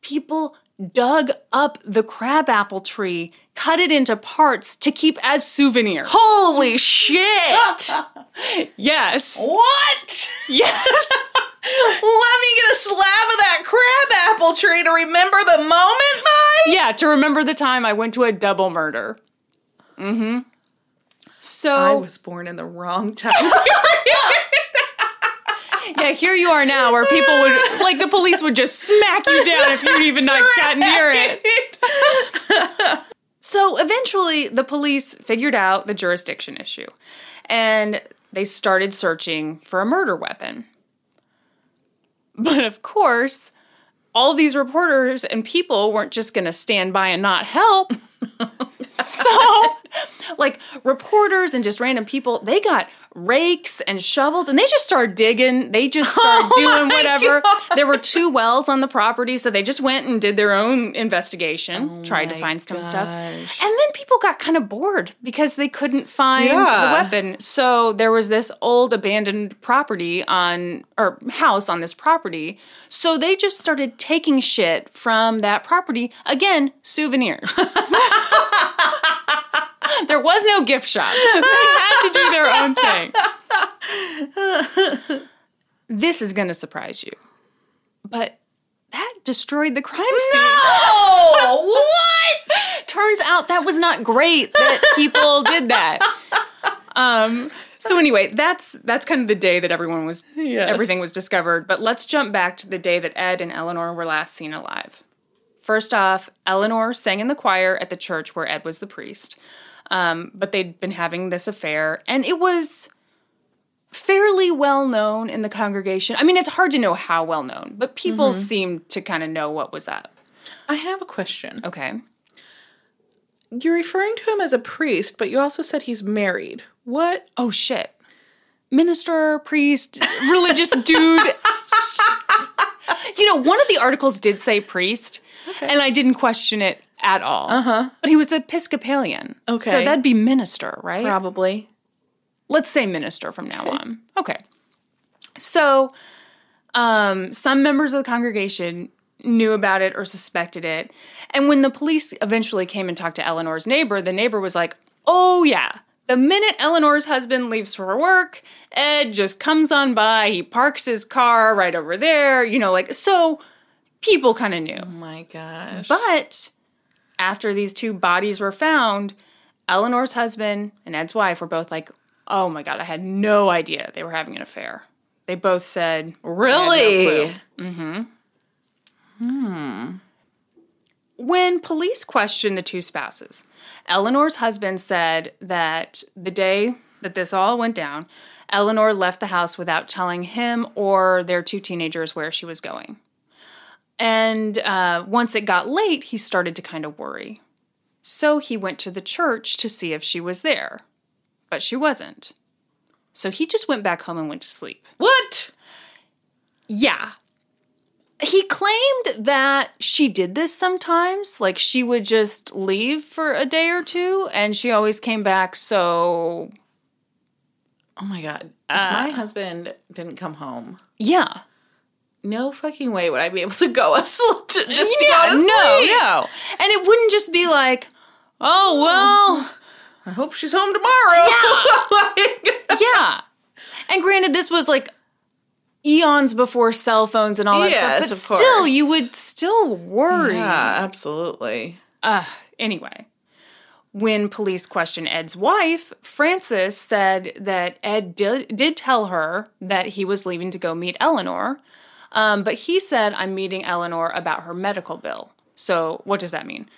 people dug up the crabapple tree, cut it into parts to keep as souvenirs.
Holy shit!
Yes.
what?
Yes.
Let me get a slab of that crab apple tree to remember the moment by.
yeah, to remember the time I went to a double murder. Mm-hmm. So
I was born in the wrong time.
yeah, here you are now where people would like the police would just smack you down if you'd even not got near it. So eventually, the police figured out the jurisdiction issue and they started searching for a murder weapon. But of course, all these reporters and people weren't just going to stand by and not help. so, like, reporters and just random people, they got rakes and shovels and they just started digging. They just started
Oh
doing whatever.
God.
There were two wells on the property, so they just went and did their own investigation, tried to find some stuff. And then people got kind of bored because they couldn't find the weapon. So there was this old abandoned property on or house on this property. So they just started taking shit from that property. Again, souvenirs. there was no gift shop. They had to do their own thing. This is going to surprise you. But that destroyed the crime scene.
Oh, what?
turns out that was not great that people did that. Um so anyway, that's that's kind of the day that everyone was
Yes.
everything was discovered. But let's jump back to the day that Ed and Eleanor were last seen alive. First off, Eleanor sang in the choir at the church where Ed was the priest. Um, but they'd been having this affair, and it was fairly well known in the congregation. I mean, it's hard to know how well known, but people seemed to kind of know what was up.
I have a question.
Okay.
You're referring to him as a priest, but you also said he's married. What?
oh shit minister priest religious dude you know one of the articles did say priest and i didn't question it at all. Uh-huh. But he was episcopalian.
Okay.
so that'd be minister right?
Probably.
let's say minister from now on. Okay. So um some members of the congregation knew about it or suspected it. And when the police eventually came and talked to eleanor's neighbor the neighbor was like oh yeah the minute Eleanor's husband leaves for work, Ed just comes on by. He parks his car right over there, you know, like, so people kind of knew.
Oh my gosh.
But after these two bodies were found, Eleanor's husband and Ed's wife were both like, oh my God, I had no idea they were having an affair. They both said,
really?
When police questioned the two spouses, Eleanor's husband said that the day that this all went down, Eleanor left the house without telling him or their two teenagers where she was going. And uh, once it got late, he started to kind of worry. So he went to the church to see if she was there, but she wasn't. So he just went back home and went to sleep.
What?
Yeah. He claimed that she did this sometimes. Like she would just leave for a day or two and she always came back. So,
Oh my god. If my uh, husband didn't come home,
yeah.
no fucking way would I be able to go asleep. To just
yeah,
go to
no,
sleep.
no. And it wouldn't just be like, oh, well,
I hope she's home tomorrow. Like-
yeah. And granted, this was like eons before cell phones and all that
Yes,
stuff,
of
but still, you would still worry.
yeah, absolutely.
Uh, anyway, when police questioned Ed's wife, Frances said that Ed did, did tell her that he was leaving to go meet Eleanor, um, but he said, I'm meeting Eleanor about her medical bill. So, what does that mean?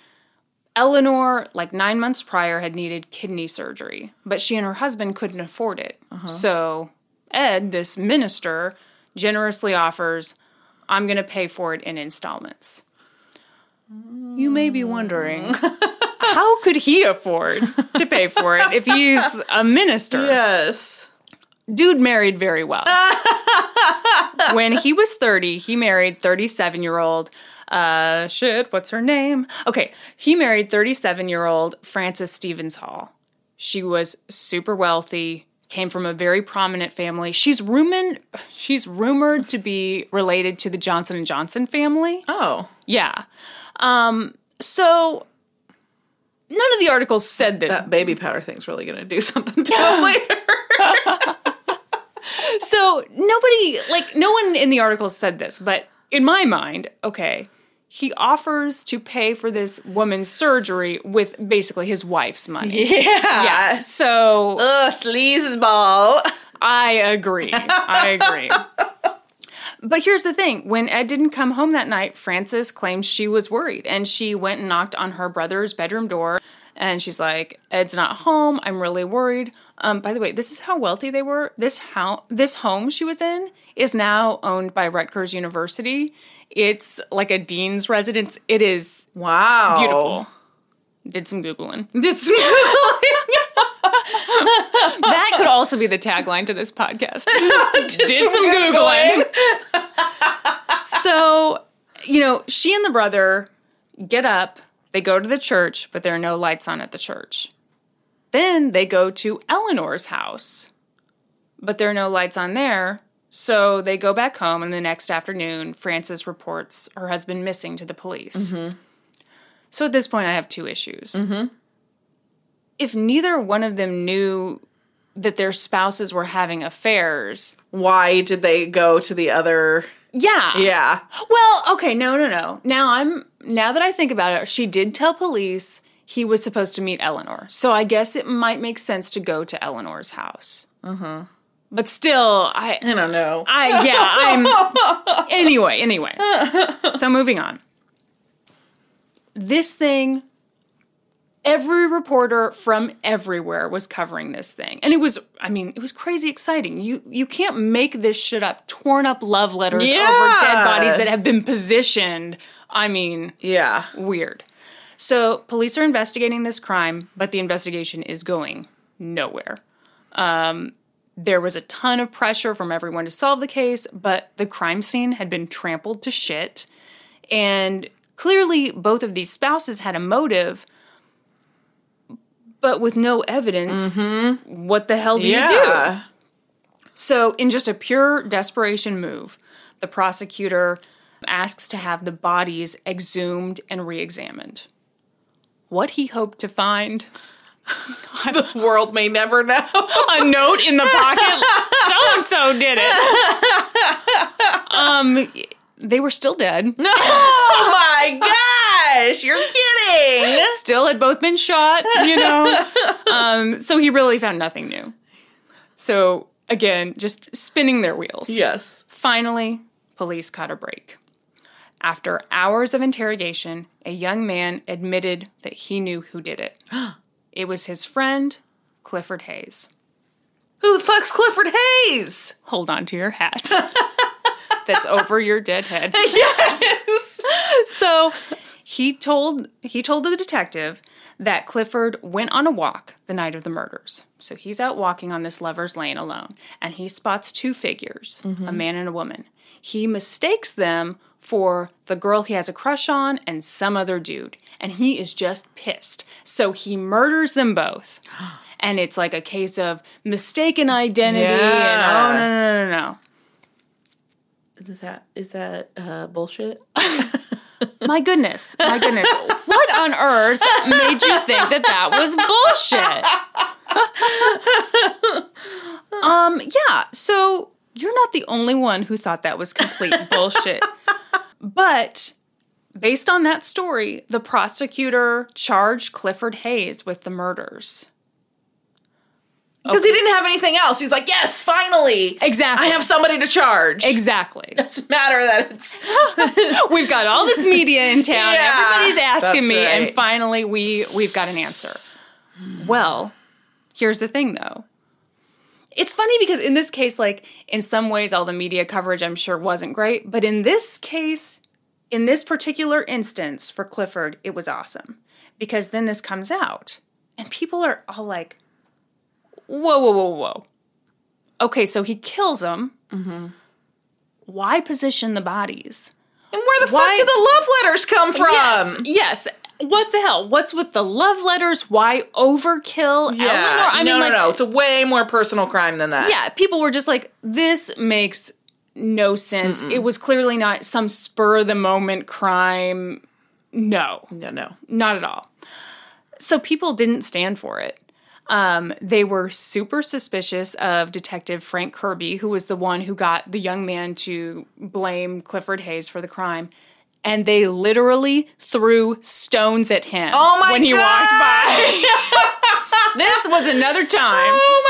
Eleanor, like nine months prior, had needed kidney surgery, but she and her husband couldn't afford it. So, Ed, this minister, generously offers, I'm going to pay for it in installments. You may be wondering, how could he afford to pay for it if he's a minister?
Yes.
Dude married very well. when he was 30, he married 37 year old. Uh, shit, what's her name? Okay, he married 37 year old Frances Stevens Hall. She was super wealthy, came from a very prominent family. She's rumored she's rumored to be related to the Johnson and Johnson family.
Oh.
Yeah. Um so none of the articles said this.
That baby powder thing's really going to do something to him later.
so nobody like no one in the articles said this, but in my mind, okay, he offers to pay for this woman's surgery with basically his wife's money.
Yeah.
Yeah. So
Ugh, sleazeball.
I agree. I agree. But here's the thing when Ed didn't come home that night, Frances claimed she was worried and she went and knocked on her brother's bedroom door. And she's like, Ed's not home. I'm really worried. Um, by the way, this is how wealthy they were. This how this home she was in is now owned by Rutgers University. It's like a dean's residence. It is
Wow.
beautiful. Did some googling.
Did some Googling.
That could also be the tagline to this podcast. Did, some googling. so, you know, she and the brother get up, they go to the church, but there are no lights on at the church. Then they go to Eleanor's house, but there are no lights on there. So they go back home, and the next afternoon, Frances reports her husband missing to the police. So at this point, I have two issues. If neither one of them knew that their spouses were having affairs,
Why did they go to the other?
yeah,
Yeah.
Well, okay, no, no, no. Now I'm now that I think about it, she did tell police he was supposed to meet Eleanor. So I guess it might make sense to go to Eleanor's house. Uh-huh. But still, I
I don't know.
I yeah, I'm anyway, anyway. So moving on. This thing every reporter from everywhere was covering this thing. And it was I mean, it was crazy exciting. You you can't make this shit up. Torn up love letters over dead bodies that have been positioned. I mean,
yeah.
weird. So, police are investigating this crime, but the investigation is going nowhere. Um, there was a ton of pressure from everyone to solve the case, but the crime scene had been trampled to shit. And clearly, both of these spouses had a motive, but with no evidence, mm-hmm. what the hell do you do? So, in just a pure desperation move, the prosecutor asks to have the bodies exhumed and re examined. What he hoped to find
The world may never know.
a note in the pocket. So and so did it. Um, they were still dead.
oh my gosh. You're kidding.
Still had both been shot. You know. Um, so he really found nothing new. So again, just spinning their wheels.
Yes.
Finally, police caught a break. After hours of interrogation, a young man admitted that he knew who did it. it was his friend, Clifford Hayes.
Who the fuck's Clifford Hayes?
Hold on to your hat. That's over your dead head.
Yes.
So he told he told the detective that Clifford went on a walk the night of the murders. So he's out walking on this lover's lane alone, and he spots two figures, a man and a woman. He mistakes them for the girl he has a crush on and some other dude, and he is just pissed. So he murders them both. And it's like a case of mistaken identity and oh no no no no no.
Is that is that uh, bullshit?
My goodness, my goodness. What on earth made you think that that was bullshit? um, yeah, so you're not the only one who thought that was complete bullshit. But based on that story, the prosecutor charged Clifford Hayes with the murders.
Because he didn't have anything else. He's like, yes, finally.
Exactly.
I have somebody to charge.
Exactly.
doesn't matter that it's
We've got all this media in town.
Yeah,
Everybody's asking me, and finally we we've got an answer. Well, here's the thing though. It's funny because in this case, like in some ways, all the media coverage I'm sure wasn't great, but in this case, in this particular instance for Clifford, it was awesome because then this comes out, and people are all like, "Whoa, whoa, whoa, whoa." Okay, so he kills them. Mm-hmm. Why position the bodies?
and where the
Why-
fuck do the love letters come from?
Yes, yes. what the hell? What's with the love letters? Why overkill?
Yeah.
Eleanor? I
no,
mean,
no,
like,
no. It's a way more personal crime than that.
yeah, people were just like, this makes no sense. It was clearly not some spur of the moment crime. No,
No, no.
not at all. So people didn't stand for it. Um, they were super suspicious of Detective Frank Kirby, who was the one who got the young man to blame Clifford Hayes for the crime. And they literally threw stones at him
Oh my
when he
God.
walked by. this was another time.
Oh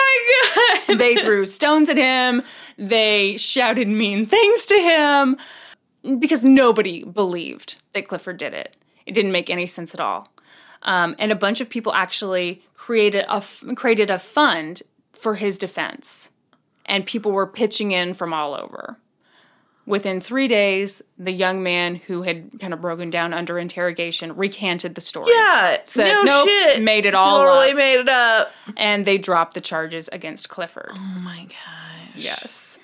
my god.
They threw stones at him. They shouted mean things to him because nobody believed that Clifford did it. It didn't make any sense at all. Um, and a bunch of people actually created a f- created a fund for his defense, and people were pitching in from all over. Within three days, the young man who had kind of broken down under interrogation recanted the story.
Yeah.
Said,
no
"Nope,
shit.
made it all
Totally
up."
made it up.
And they dropped the charges against Clifford.
Oh my gosh.
Yes.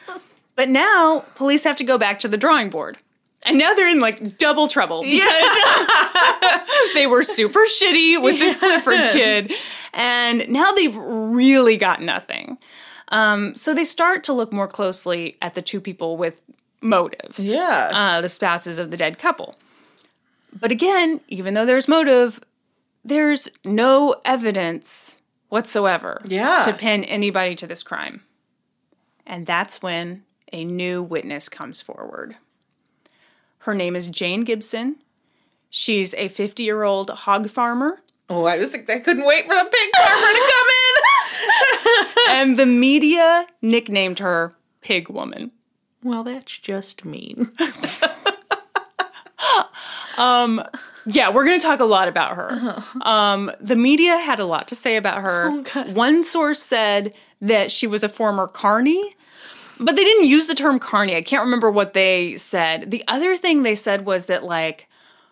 But now police have to go back to the drawing board. And now they're in like double trouble because they were super shitty with this Clifford kid. And now they've really got nothing. Um, so they start to look more closely at the two people with motive,
Yeah.
uh, the spouses of the dead couple. But again, even though there's motive, there's no evidence whatsoever
Yeah.
to pin anybody to this crime. And that's when a new witness comes forward. Her name is Jane Gibson. She's a 50 year old hog farmer,
oh, I was like, I couldn't wait for the pig farmer to come in.
and the media nicknamed her Pig Woman.
well, that's just mean.
Um, Yeah, we're going to talk a lot about her.
Uh-huh.
Um, the media had a lot to say about her.
Oh,
One source said that she was a former carney, but they didn't use the term carney. I can't remember what they said. The other thing they said was that, like,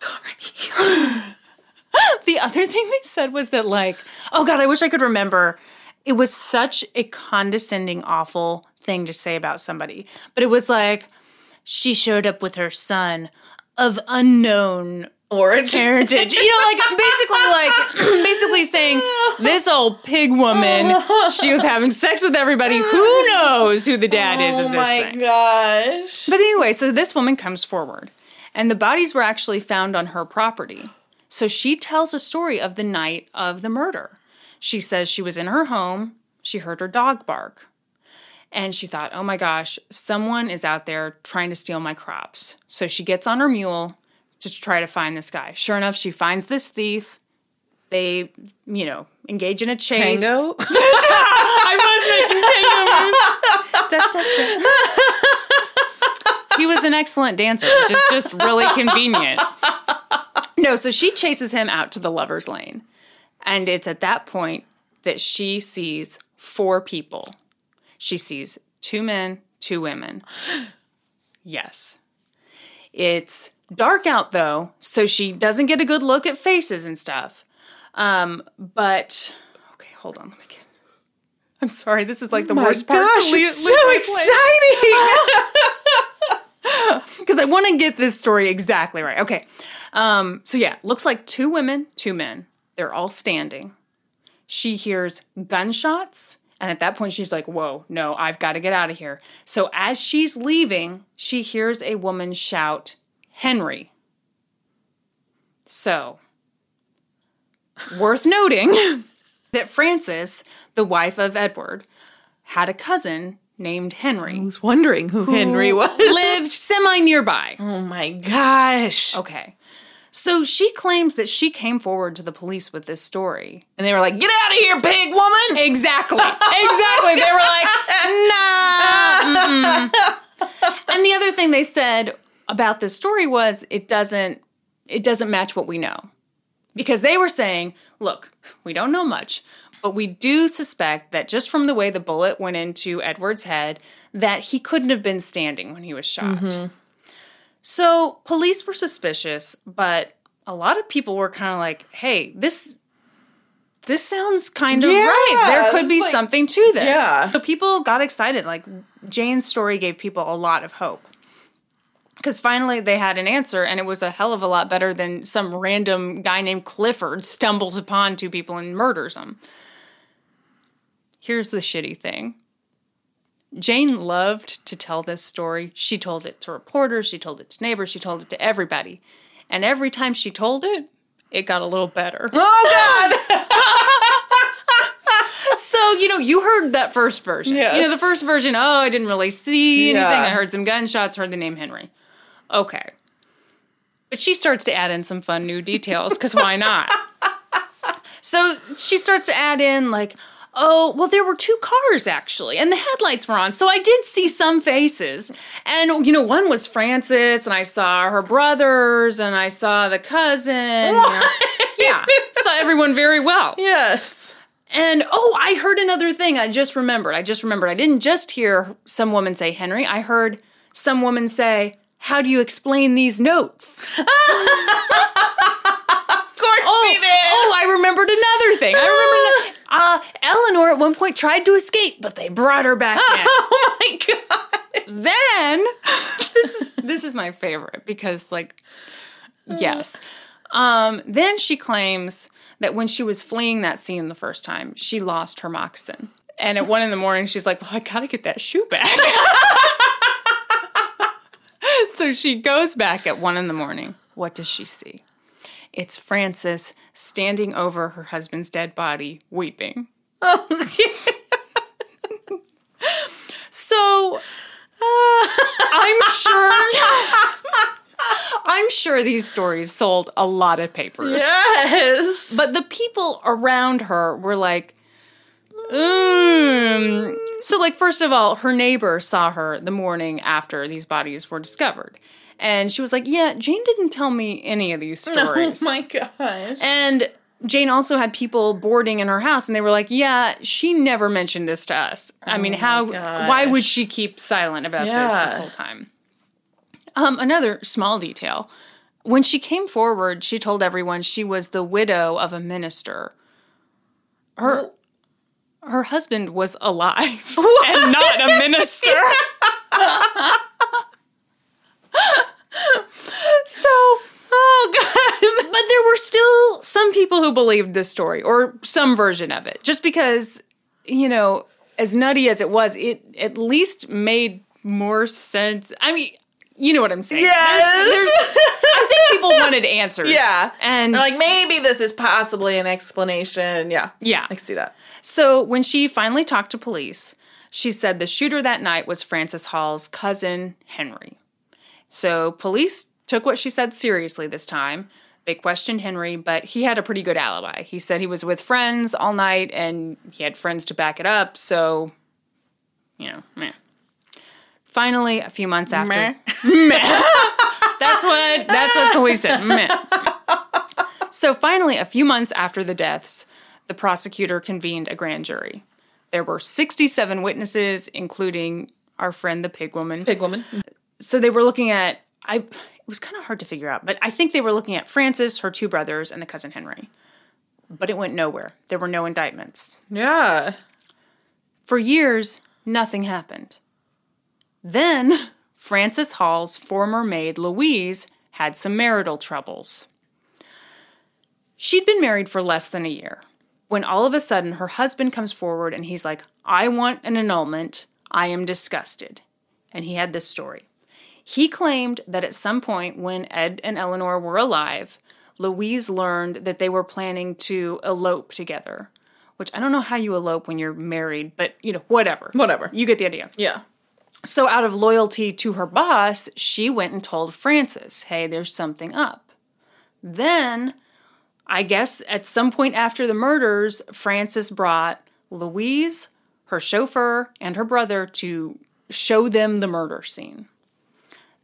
the other thing they said was that, like, oh God, I wish I could remember. It was such a condescending, awful thing to say about somebody. But it was like, she showed up with her son of unknown
Origin.
parentage. You know, like basically, like basically saying this old pig woman, she was having sex with everybody. Who knows who the dad is
Oh
of this
my
thing?
gosh.
But anyway, so this woman comes forward, and the bodies were actually found on her property. So she tells a story of the night of the murder. She says she was in her home, she heard her dog bark, and she thought, oh my gosh, someone is out there trying to steal my crops. So she gets on her mule to try to find this guy. Sure enough, she finds this thief. They, you know, engage in a chase.
Tango.
I was making tango moves. He was an excellent dancer, which is just really convenient. No, so she chases him out to the lover's lane. And it's at that point that she sees four people. She sees two men, two women. Yes. It's dark out though, so she doesn't get a good look at faces and stuff. Um, but okay, hold on, let me get. I'm sorry, this is like the worst part.
gosh, it's so exciting.
because I want to get this story exactly right. Okay, um, so yeah, looks like two women, two men. They're all standing. She hears gunshots, and at that point, she's like, "Whoa, no, I've got to get out of here." So as she's leaving, she hears a woman shout, "Henry." So, worth noting that Frances, the wife of Edward, had a cousin named Henry
I was wondering who Henry was.
lived semi nearby.
Oh my gosh.
Okay. So she claims that she came forward to the police with this story.
And they were like, get out of here, pig woman.
Exactly. Exactly. they were like, nah. mm-mm." And the other thing they said about this story was it doesn't it doesn't match what we know. Because they were saying, look, we don't know much, but we do suspect that just from the way the bullet went into Edward's head, that he couldn't have been standing when he was shot. Mm-hmm. So police were suspicious, but a lot of people were kind of like, hey, this this sounds kind of
Yeah,
right. There could be
like-
something to this.
Yeah.
So people got excited. Like Jane's story gave people a lot of hope. Because finally they had an answer, and it was a hell of a lot better than some random guy named Clifford stumbles upon two people and murders them. Here's the shitty thing Jane loved to tell this story. She told it to reporters, she told it to neighbors, she told it to everybody. And every time she told it, it got a little better.
Oh God!
So, you know, you heard that first version. You know, the first version, oh, I didn't really see anything.
Yeah.
I heard some gunshots, heard the name Henry. Okay. But she starts to add in some fun new details, because why not? so she starts to add in, like, oh, well, there were two cars actually, and the headlights were on. So I did see some faces. And, you know, one was Frances, and I saw her brothers, and I saw the cousin. yeah. Saw everyone very well.
yes.
And oh, I heard another thing. I just remembered. I just remembered. I didn't just hear some woman say Henry. I heard some woman say, "How do you explain these notes?"
Of course
Oh,
did.
oh, I remembered another thing. I remember. Uh, Eleanor at one point tried to escape, but they brought her back in.
Oh my God!
then this is this is my favorite because like yes um then she claims that when she was fleeing that scene the first time she lost her moccasin and at one in the morning she's like well i gotta get that shoe back so she goes back at one in the morning what does she see it's frances standing over her husband's dead body weeping Oh, So I'm sure I'm sure these stories sold a lot of papers.
Yes.
But the people around her were like, mm. So, like, first of all, her neighbor saw her the morning after these bodies were discovered. And she was like, Yeah, Jane didn't tell me any of these stories.
oh my gosh.
And Jane also had people boarding in her house, and they were like, "Yeah, she never mentioned this to us. I mean, how? Why would she keep silent about this
Yeah.
this whole time?" Um, another small detail: when she came forward, she told everyone she was the widow of a minister. Her her husband was alive and not a minister. so
Oh God.
but there were still some people who believed this story or some version of it just because you know as nutty as it was it at least made more sense i mean you know what i'm saying
Yes.
There's- i think people wanted answers
Yeah.
and
They're like maybe this is possibly an explanation. Yeah.
Yeah.
I see that.
So when she finally talked to police, she said the shooter that night was Frances Hall's cousin, Henry. So police took what she said seriously this time. They questioned Henry, but he had a pretty good alibi. He said he was with friends all night and he had friends to back it up, so, you know, meh. Finally, a few months after.
Meh.
That's what that's what police said. Meh. So finally, a few months after the deaths, the prosecutor convened a grand jury. There were 67 witnesses, including our friend the pig woman.
Pig woman.
So they were looking at I it was kind of hard to figure out, but I think they were looking at Frances, her two brothers, and the cousin Henry. But it went nowhere. There were no indictments.
Yeah.
For years, nothing happened. Then, Frances Hall's former maid, Louise, had some marital troubles. She'd been married for less than a year when all of a sudden her husband comes forward and he's like, I want an annulment. I am disgusted. And he had this story. He claimed that at some point when Ed and Eleanor were alive, Louise learned that they were planning to elope together. Which I don't know how you elope when you're married, but you know, whatever.
Whatever.
You get the idea.
Yeah.
So, out of loyalty to her boss, she went and told Frances, hey, there's something up. Then, I guess at some point after the murders, Frances brought Louise, her chauffeur, and her brother to show them the murder scene.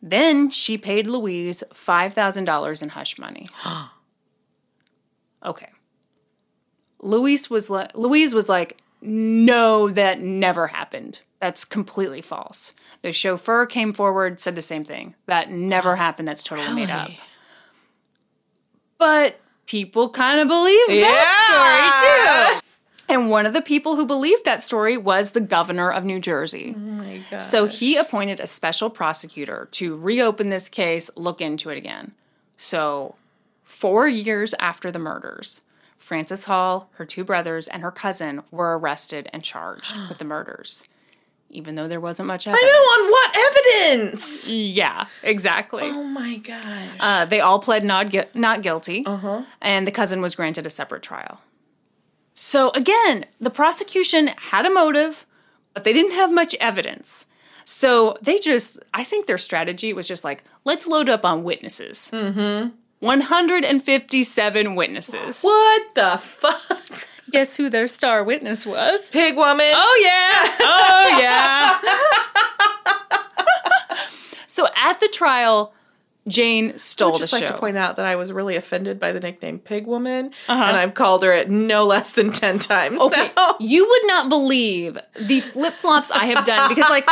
Then she paid Louise $5,000 in hush money. okay. Louise was like Louise was like, "No, that never happened. That's completely false." The chauffeur came forward, said the same thing. That never happened. That's totally made up. But people kind of believe that story too. And one of the people who believed that story was the governor of New Jersey.
Oh my god.
So he appointed a special prosecutor to reopen this case, look into it again. So, four years after the murders, Frances Hall, her two brothers, and her cousin were arrested and charged with the murders, even though there wasn't much evidence.
I know on what evidence?
Yeah, exactly.
Oh my gosh.
Uh, they all pled not, gui- not guilty, and the cousin was granted a separate trial. So, again, the prosecution had a motive, but they didn't have much evidence. So they just, I think their strategy was just like, let's load up on witnesses. Mm-hmm. 157 witnesses.
what the fuck?
Guess who their star witness was?
Pig woman.
Oh, yeah. Oh, yeah. so at the trial, Jane
I
stole
would just
the
like
show.
to point out that I was really offended by the nickname Pig Woman, uh-huh. and I've called her it no less than ten times.
Okay,
now.
you would not believe the flip flops I have done because, like,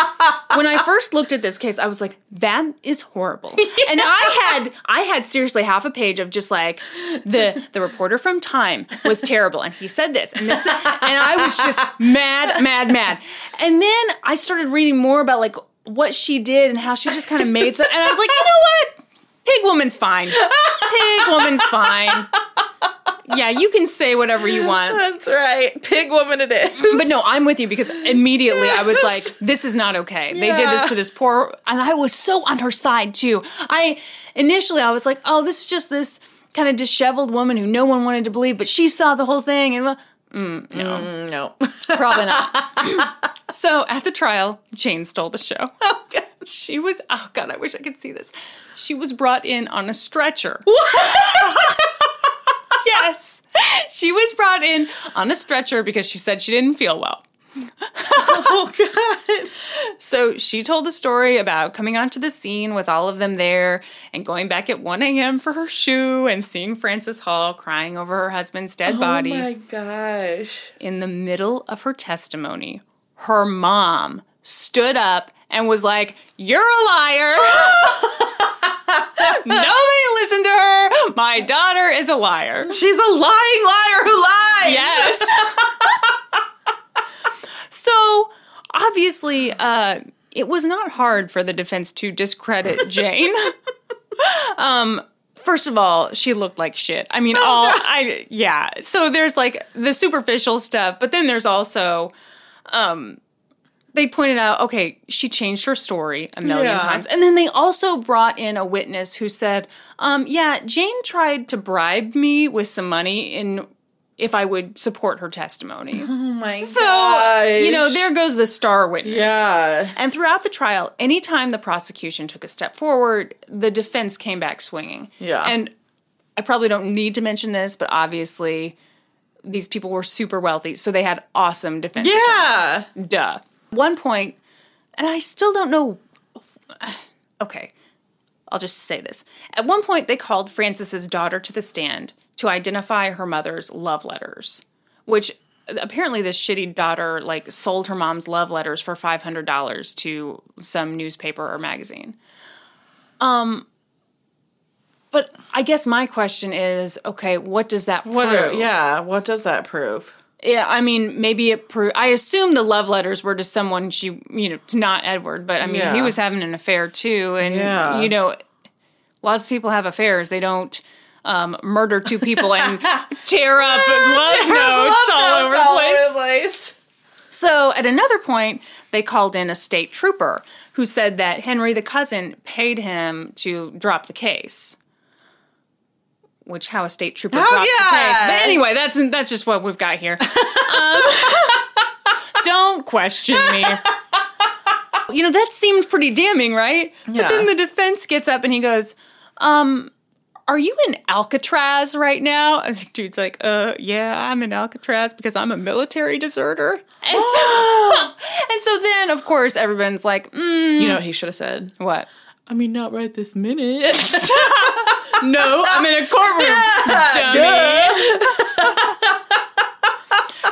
when I first looked at this case, I was like, "That is horrible," and I had, I had seriously half a page of just like the the reporter from Time was terrible, and he said this and this, and I was just mad, mad, mad, and then I started reading more about like what she did and how she just kind of made so, and I was like, you know what, Pig Woman's fine, Pig Woman's fine. Yeah, you can say whatever you want.
That's right, Pig Woman it is.
But no, I'm with you because immediately I was like, this is not okay. They did this to this poor, and I was so on her side too. I initially I was like, oh, this is just this kind of disheveled woman who no one wanted to believe, but she saw the whole thing, and well, mm, no,
no.
probably not. so at the trial, Jane stole the show.
oh, God.
She was, oh god, I wish I could see this. She was brought in on a stretcher. yes. She was brought in on a stretcher because she said she didn't feel well.
Oh God.
So she told the story about coming onto the scene with all of them there and going back at 1 a.m. for her shoe and seeing Frances Hall crying over her husband's dead oh, body.
Oh my gosh.
In the middle of her testimony, her mom stood up and was like, You're a liar. Nobody listened to her. My daughter is a liar.
She's a lying liar who lies.
Yes. so obviously, uh, it was not hard for the defense to discredit Jane. um, first of all, she looked like shit. I mean, all I yeah. So there's like the superficial stuff, but then there's also um they pointed out, okay, she changed her story a million
Yeah.
times. And then they also brought in a witness who said, um, yeah, Jane tried to bribe me with some money in if I would support her testimony.
Oh my
So,
gosh.
you know, there goes the star witness.
Yeah.
And throughout the trial, anytime the prosecution took a step forward, the defense came back swinging.
Yeah.
And I probably don't need to mention this, but obviously these people were super wealthy, so they had awesome defense.
Yeah.
attorneys. Duh. One point, and I still don't know. Okay, I'll just say this. At one point, they called Frances's daughter to the stand to identify her mother's love letters, which apparently this shitty daughter like sold her mom's love letters for five hundred dollars to some newspaper or magazine. Um, but I guess my question is, okay, what does that
What?
prove?
Yeah. What does that prove?
Yeah, I mean, maybe it. Pro- I assume the love letters were to someone she, you know, to not Edward, but I mean, he was having an affair too, and
Yeah.
you know, lots of people have affairs. They don't um, murder two people and tear up love notes all over the place.
place.
So at another point, they called in a state trooper who said that Henry, the cousin, paid him to drop the case. Which how a state trooper
Oh,
drops the
yeah.
case. But anyway, that's that's just what we've got here. Um, don't question me. You know that seemed pretty damning, right? But then the defense gets up and he goes, "Um, are you in Alcatraz right now?" And the dude's like, "Uh, yeah, I'm in Alcatraz because I'm a military deserter." And so, and so then, of course, everyone's like, mm,
You know what he should have said?
"What?
I mean, not right this minute.
No, I'm in a courtroom, dummy."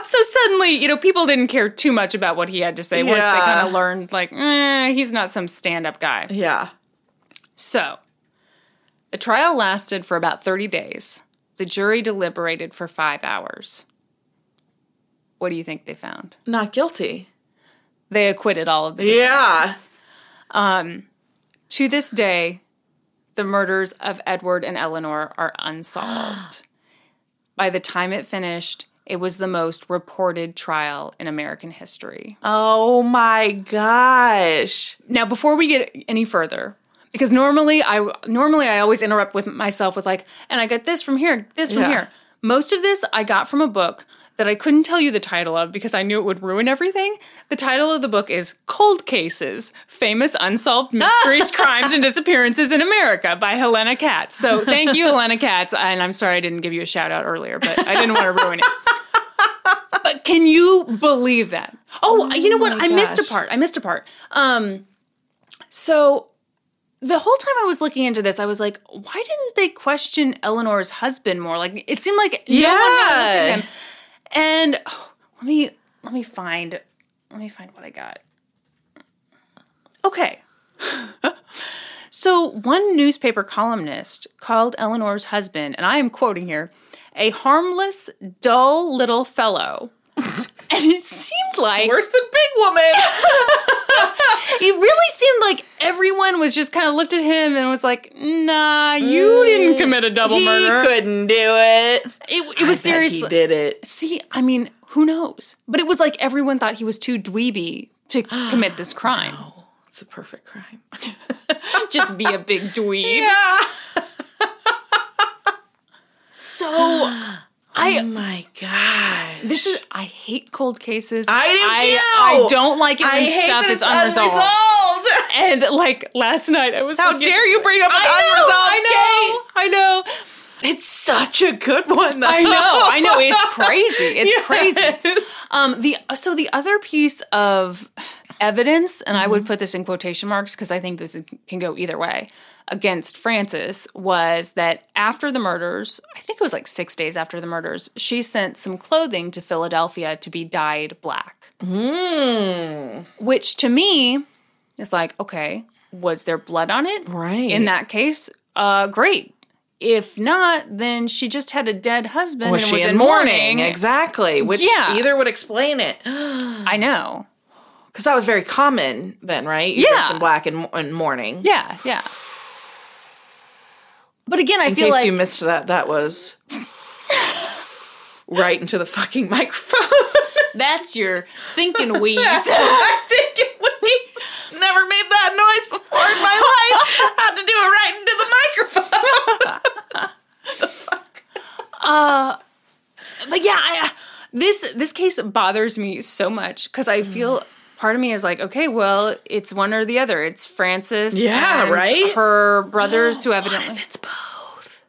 so suddenly, you know, people didn't care too much about what he had to say once they kind of learned, like, eh, he's not some stand-up guy.
yeah.
So, the trial lasted for about 30 days. The jury deliberated for five hours. what do you think they found?
Not guilty.
They acquitted all of the
Yeah.
Um, to this day, the murders of Edward and Eleanor are unsolved. By the time it finished, it was the most reported trial in American history.
Oh my gosh.
Now, before we get any further, because normally I normally I always interrupt with myself with like, and I got this from here, this from
Yeah.
here. Most of this I got from a book that I couldn't tell you the title of because I knew it would ruin everything. The title of the book is Cold Cases: Famous Unsolved Mysteries, Crimes, and Disappearances in America by Helena Katz. So thank you, Helena Katz. And I'm sorry I didn't give you a shout out earlier, but I didn't want to ruin it. But can you believe that? Oh, you know what? I missed a part. I missed a part. Um, so the whole time I was looking into this, I was like, why didn't they question Eleanor's husband more? Like it seemed like no one really looked at him. And oh, let me let me find let me find what I got. Okay. so one newspaper columnist called Eleanor's husband, and I am quoting here, a harmless, dull little fellow. and it seemed like
Worse than big woman.
it really seemed like everyone was just kind of looked at him and was like, "Nah, you mm, didn't commit a double
he
murder."
couldn't do it.
It, it was seriously.
He did it.
See, I mean, who knows? But it was like everyone thought he was too dweeby to commit this crime.
It's a perfect crime.
Just be a big dweeb.
Yeah.
So
Oh my god.
this is I hate cold cases.
I do
I,
too.
I don't like it when
I
stuff is unresolved.
unresolved.
And like last night, I was
How
looking-
dare you bring up an
I know,
unresolved
I know, I know.
It's such a good one, though.
I know, I know. It's crazy. It's crazy. Um, the so the other piece of evidence, and I
Mm-hmm.
would put this in quotation marks because I think this can go either way, against Frances was that after the murders, I think it was like six days after the murders, she sent some clothing to Philadelphia to be dyed black.
Hmm.
Which to me is like, okay, was there blood on it?
Right.
In that case, uh, great. If not, then she just had a dead husband
Was
and
she
was
in
in
mourning?
mourning.
Exactly. Which
Yeah.
either would explain it.
I know.
Because that was very common then, right? You
Yeah.
in black and, and mourning.
Yeah, yeah. But again, I
In
feel
case
like
you missed that, that was right into the fucking microphone.
that's your thinking wheeze.
I think it was never made that noise before in my life. Had to do it right into the microphone. The fuck.
Uh, but yeah, I, this this case bothers me so much because I feel part of me is like, okay, well, it's one or the other. It's Frances.
Yeah,
and
right?
Her brothers who
What
evidently
if it's both?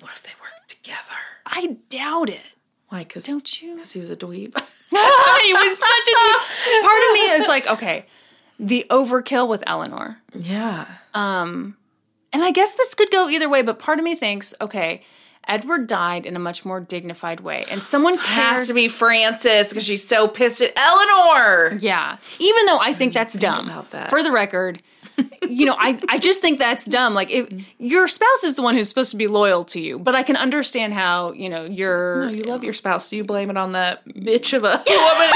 what if they work together?
I doubt it.
Why? Because
Don't you?
Because he was a dweeb.
he was such a dweeb. part of me is like, okay, the overkill with Eleanor.
yeah.
Um, And I guess this could go either way, but part of me thinks, okay, Edward died in a much more dignified way, and someone
Has
cares.
to be Frances because she's so pissed at Eleanor.
Yeah, even though I think that's dumb.
about that?
For the record, you know, I I just think that's dumb. Like, if your spouse is the one who's supposed to be loyal to you, but I can understand how you know you're
No, you love your spouse. Do you blame it on that bitch of a woman?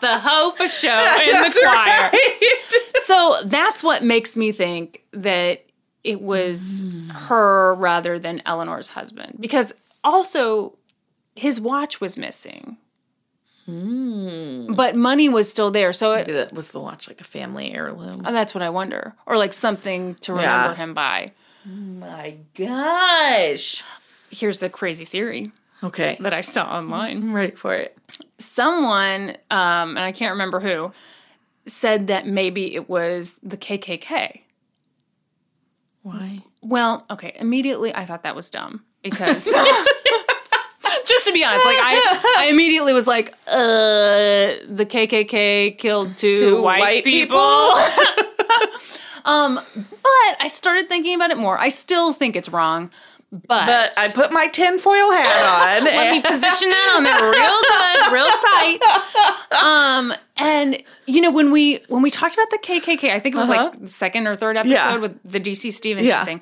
the hoe for show in the choir.
right.
So that's what makes me think that it was
Hmm.
her rather than Eleanor's husband. Because also his watch was missing. But money was still there. So it,
Maybe that was the watch like a family heirloom.
oh, that's what I wonder. Or like something to remember
Yeah.
him by.
My gosh.
Here's the crazy theory
Okay.
that I saw online.
I'm ready for it.
Someone, um, and I can't remember who, said that maybe it was the KKK.
Why?
Well, okay. Immediately, I thought that was dumb because, just to be honest, like I, I immediately was like, uh, the KKK killed two,
Two
white,
white
people. um, but I started thinking about it more. I still think it's wrong, but,
But I put my tinfoil hat on.
let me position that on there real good, real tight. Um, and you know when we when we talked about the KKK, I think it was
Uh-huh.
like the second or third episode
Yeah.
with the DC Stevens
Yeah.
thing.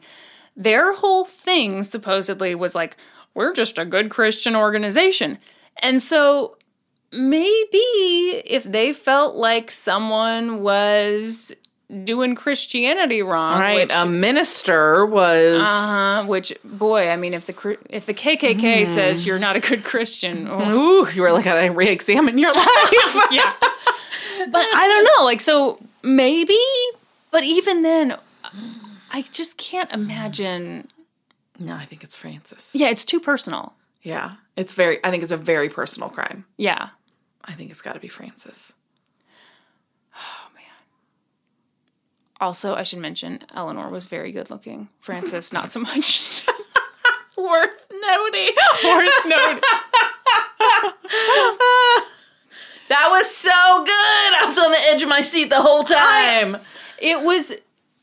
Their whole thing supposedly was like, we're just a good Christian organization. And so maybe if they felt like someone was doing Christianity wrong,
Right.
which,
A minister was.
uh-huh, which boy, I mean, if the if the KKK says you're not a good Christian, oh,
Ooh, you really got to re-examine your life.
yeah. But I don't know, like so maybe, but even then, I just can't imagine.
no, I think it's Frances.
Yeah, it's too personal.
Yeah, it's very. I think it's a very personal crime.
Yeah.
I think it's got to be Frances.
Also, I should mention Eleanor was very good looking. Frances, not so much.
Worth noting.
Worth note.
That was so good. I was on the edge of my seat the whole time.
It was.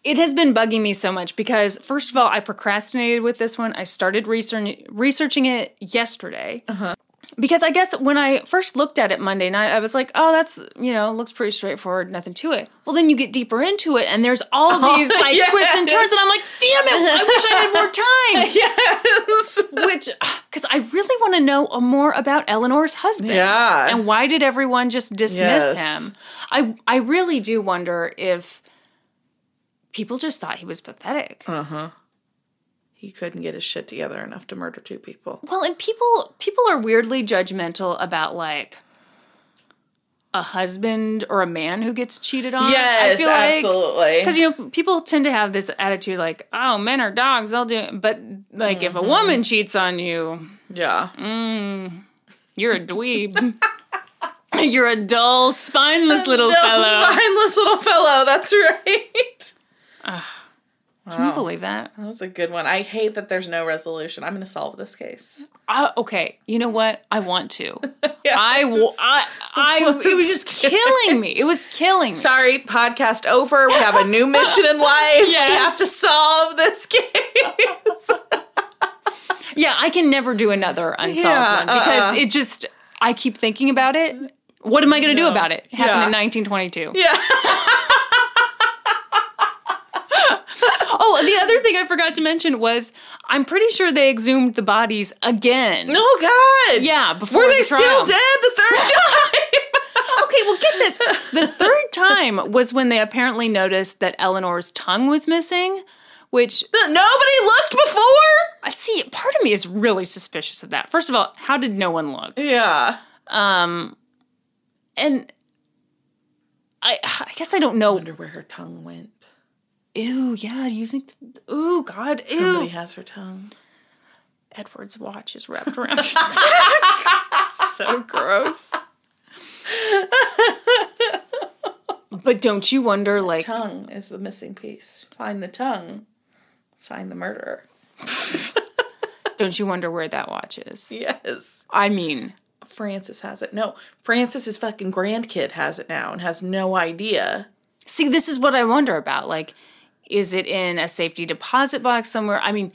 It has been bugging me so much because, first of all, I procrastinated with this one. I started research, researching it yesterday. Uh-huh. Because I guess when I first looked at it Monday night, I was like, oh, that's, you know, looks pretty straightforward, nothing to it. Well, then you get deeper into it, and there's all oh, these like
yes.
twists and turns, and I'm like, damn it, I wish I had more time.
yes.
Which, because I really want to know more about Eleanor's husband.
Yeah.
And why did everyone just dismiss
Yes.
him? I, I really do wonder if people just thought he was pathetic. Uh-huh.
He couldn't get his shit together enough to murder two people.
Well, and people people are weirdly judgmental about like a husband or a man who gets cheated on.
Yes, absolutely.
Because you know, people tend to have this attitude like, "Oh, men are dogs; they'll do." It. But like, if a mm-hmm. woman cheats on you,
Yeah.
Mm, you're a dweeb. you're a dull, spineless little
No,
fellow.
Spineless little fellow. That's right.
Can you believe that?
That was a good one. I hate that there's no resolution. I'm going to solve this case.
Uh, okay, you know what? I want to. I I it was just killing me. It was killing me.
Sorry, podcast over. We have a new mission in life. We have to solve this case.
Yeah, I can never do another unsolved
Yeah,
one because
uh-uh.
it just I keep thinking about it. What am I going to do about it? It happened
Yeah.
in 1922.
yeah.
Oh, the other thing I forgot to mention was I'm pretty sure they exhumed the bodies again.
Oh, God.
Yeah, before
Were
the
they
trial.
still dead the third time?
Okay, well get this. The third time was when they apparently noticed that Eleanor's tongue was missing, which
Nobody looked before?
I see. Part of me is really suspicious of that. First of all, how did no one look?
Yeah.
Um, and I, I guess I don't know.
I wonder where her tongue went.
Ew, yeah. You think? Ooh, God, ew.
Somebody has her tongue.
Edward's watch is wrapped around. so gross. but don't you wonder, like,
Tongue is the missing piece. Find the tongue. Find the murderer.
don't you wonder where that watch is?
Yes.
I mean,
Frances has it. No, Frances's fucking grandkid has it now and has no idea.
see, this is what I wonder about. Like, is it in a safety deposit box somewhere? I mean,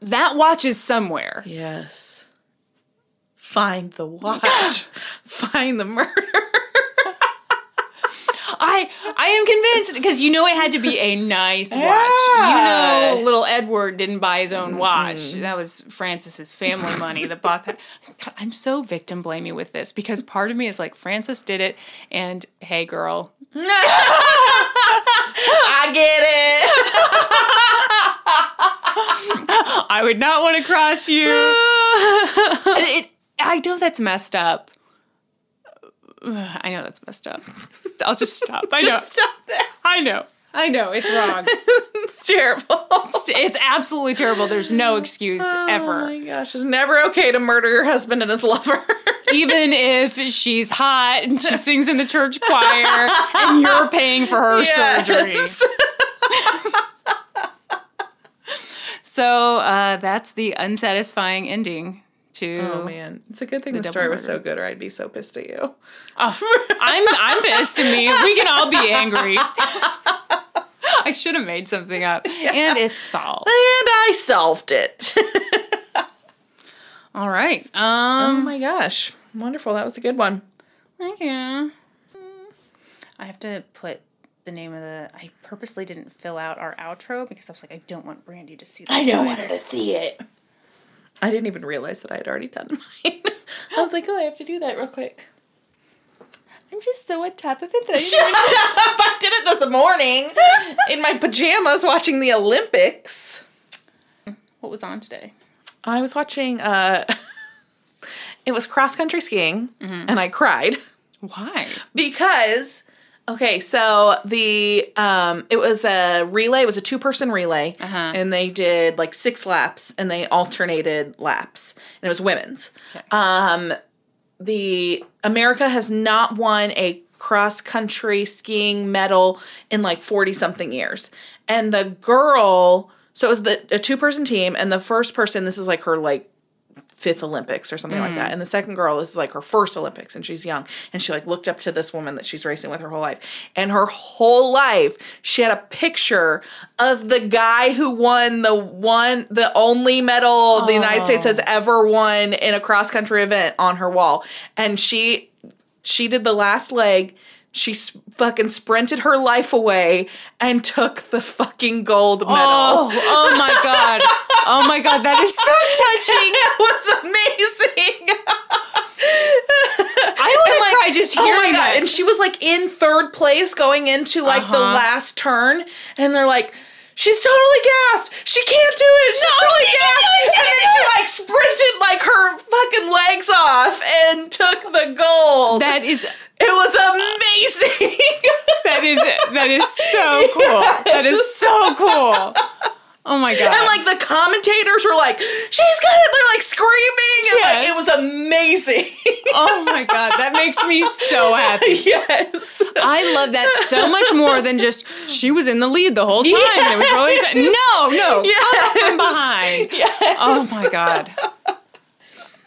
that watch is somewhere.
Yes. Find the watch. Find the murder.
I I am convinced because you know it had to be a nice watch.
Yeah.
You know, little Edward didn't buy his own mm-hmm. watch. That was Frances's family money that bought that. God, I'm so victim blaming with this because part of me is like Frances did it, and hey, girl,
I get it.
I would not want to cross you.
it.
I know that's messed up. I know that's messed up. I'll just stop. I know.
Stop there.
I know. I know. It's wrong.
It's terrible.
It's absolutely terrible. There's no excuse
Oh
ever.
Oh my gosh, it's never okay to murder your husband and his lover.
even if she's hot and she sings in the church choir and you're paying for her
surgeries.
So uh, that's the unsatisfying ending to.
Oh man, it's a good thing the,
double
story was so good, or I'd be so pissed at you.
Oh, I'm I'm pissed at me. We can all be angry. I should have made something up, and it's solved.
And I solved it.
All right.
oh
Um.
my gosh, wonderful! That was a good one.
Thank you. I have to put the name of the. I purposely didn't fill out our outro because I was like, I don't want Brandy to see. The
I don't want her to see it. I didn't even realize that I had already done mine. I was like, oh, I have to do that real quick.
I'm just so on top of it that
Shut up! I did it this morning in my pajamas watching the Olympics.
What was on today?
I was watching. uh It was cross country skiing, and I cried
Why?
because. Okay, so the um it was a relay, it was a two person relay,
Uh-huh.
and they did like six laps, and they alternated laps, and it was women's. Um, the America has not won a cross country skiing medal in like 40 something years. And the girl, so it was the a two person team and the first person this is like her like fifth Olympics or something like that. Mm. And the second girl this is like her first Olympics and she's young and she like looked up to this woman that she's racing with her whole life. And her whole life she had a picture of the guy who won the one the only medal the United oh. States has ever won in a cross country event on her wall. And she she did the last leg. She fucking sprinted her life away and took the fucking gold medal.
Oh, oh my god. Oh my god, that is so touching.
It was amazing.
I want to cry just
oh
hearing
my god!
that.
And she was like in third place going into like the
Uh-huh.
last turn, and they're like. She's totally gassed. She can't do it. She's
No,
totally
she
gassed.
it. She
and then she like sprinted like her fucking legs off and took the gold.
that is
it was amazing.
that is that is so cool. That is so cool. Oh my god.
And like the commentators were like, "She's got it!" They're like screaming, and like it was amazing.
oh my god, that makes me so happy.
yes.
I love that so much more than just she was in the lead the whole time. and It was really exciting. no, no, come up from behind.
Yes.
Oh my god,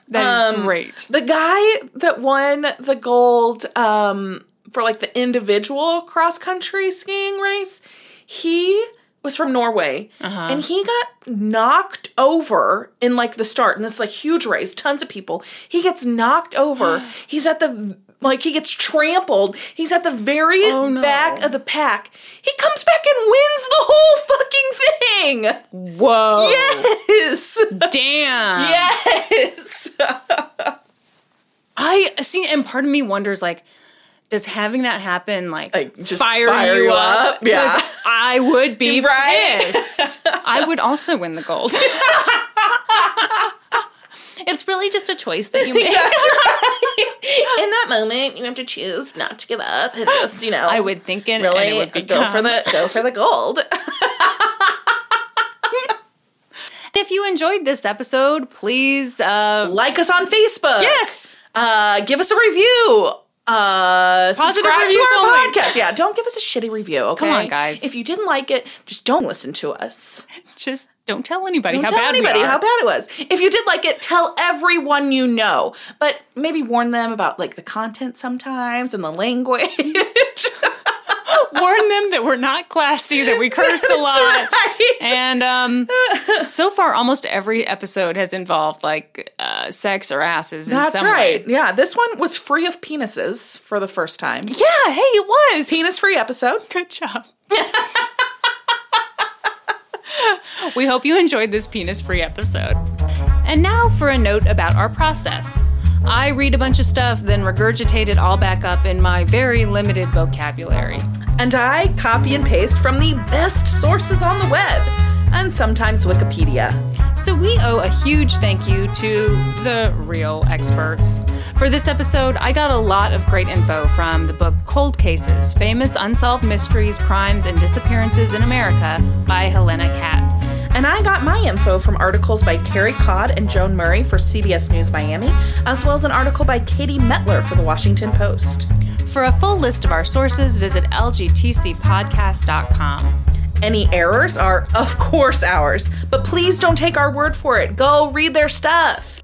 that is
Um,
great.
The guy that won the gold um, for like the individual cross country skiing race, he was from Norway,
Uh-huh.
and he got knocked over in like the start in this like huge race, tons of people. He gets knocked over. He's at the like he gets trampled. He's at the very
Oh, no.
back of the pack. He comes back and wins the whole fucking thing.
Whoa.
Yes.
Damn.
Yes.
I see, and part of me wonders like, does having that happen like,
Like, just
fire,
fire
you
you
up?
up? Yeah.
I would be
Right?
pissed. I would also win the gold. it's really just a choice that you make.
In that moment, you have to choose not to give up and just, you know,
I would think it,
really
it would
go for the go for the gold.
If you enjoyed this episode, please, uh,
like us on Facebook.
yes,
Uh, give us a review. Uh, subscribe to our
only.
podcast. Yeah, don't give us a shitty review. Okay,
Come on, guys.
If you didn't like it, just don't listen to us.
just don't tell anybody
Don't
how
tell
bad
anybody
we are.
how bad it was. If you did like it, tell everyone you know. But maybe warn them about like the content sometimes and the language.
Warn them that we're not classy, that we curse a lot.
right.
And um, so far, almost every episode has involved like uh, sex or asses. In
That's right.
Way.
Yeah, this one was free of penises for the first time.
Yeah. Hey, it was
Penis free episode.
Good job. we hope you enjoyed this penis free episode. And now for a note about our process. I read a bunch of stuff, then regurgitate it all back up in my very limited vocabulary.
And I copy and paste from the best sources on the web, and sometimes Wikipedia.
So we owe a huge thank you to the real experts. For this episode, I got a lot of great info from the book Cold Cases Famous Unsolved Mysteries, Crimes, and Disappearances in America by Helena Katz.
And I got my info from articles by Carey Codd and Joan Murray for CBS News Miami, as well as an article by Katie Mettler for the Washington Post.
For a full list of our sources, visit lgtcpodcast.com.
Any errors are, of course, ours, but please don't take our word for it. Go read their stuff.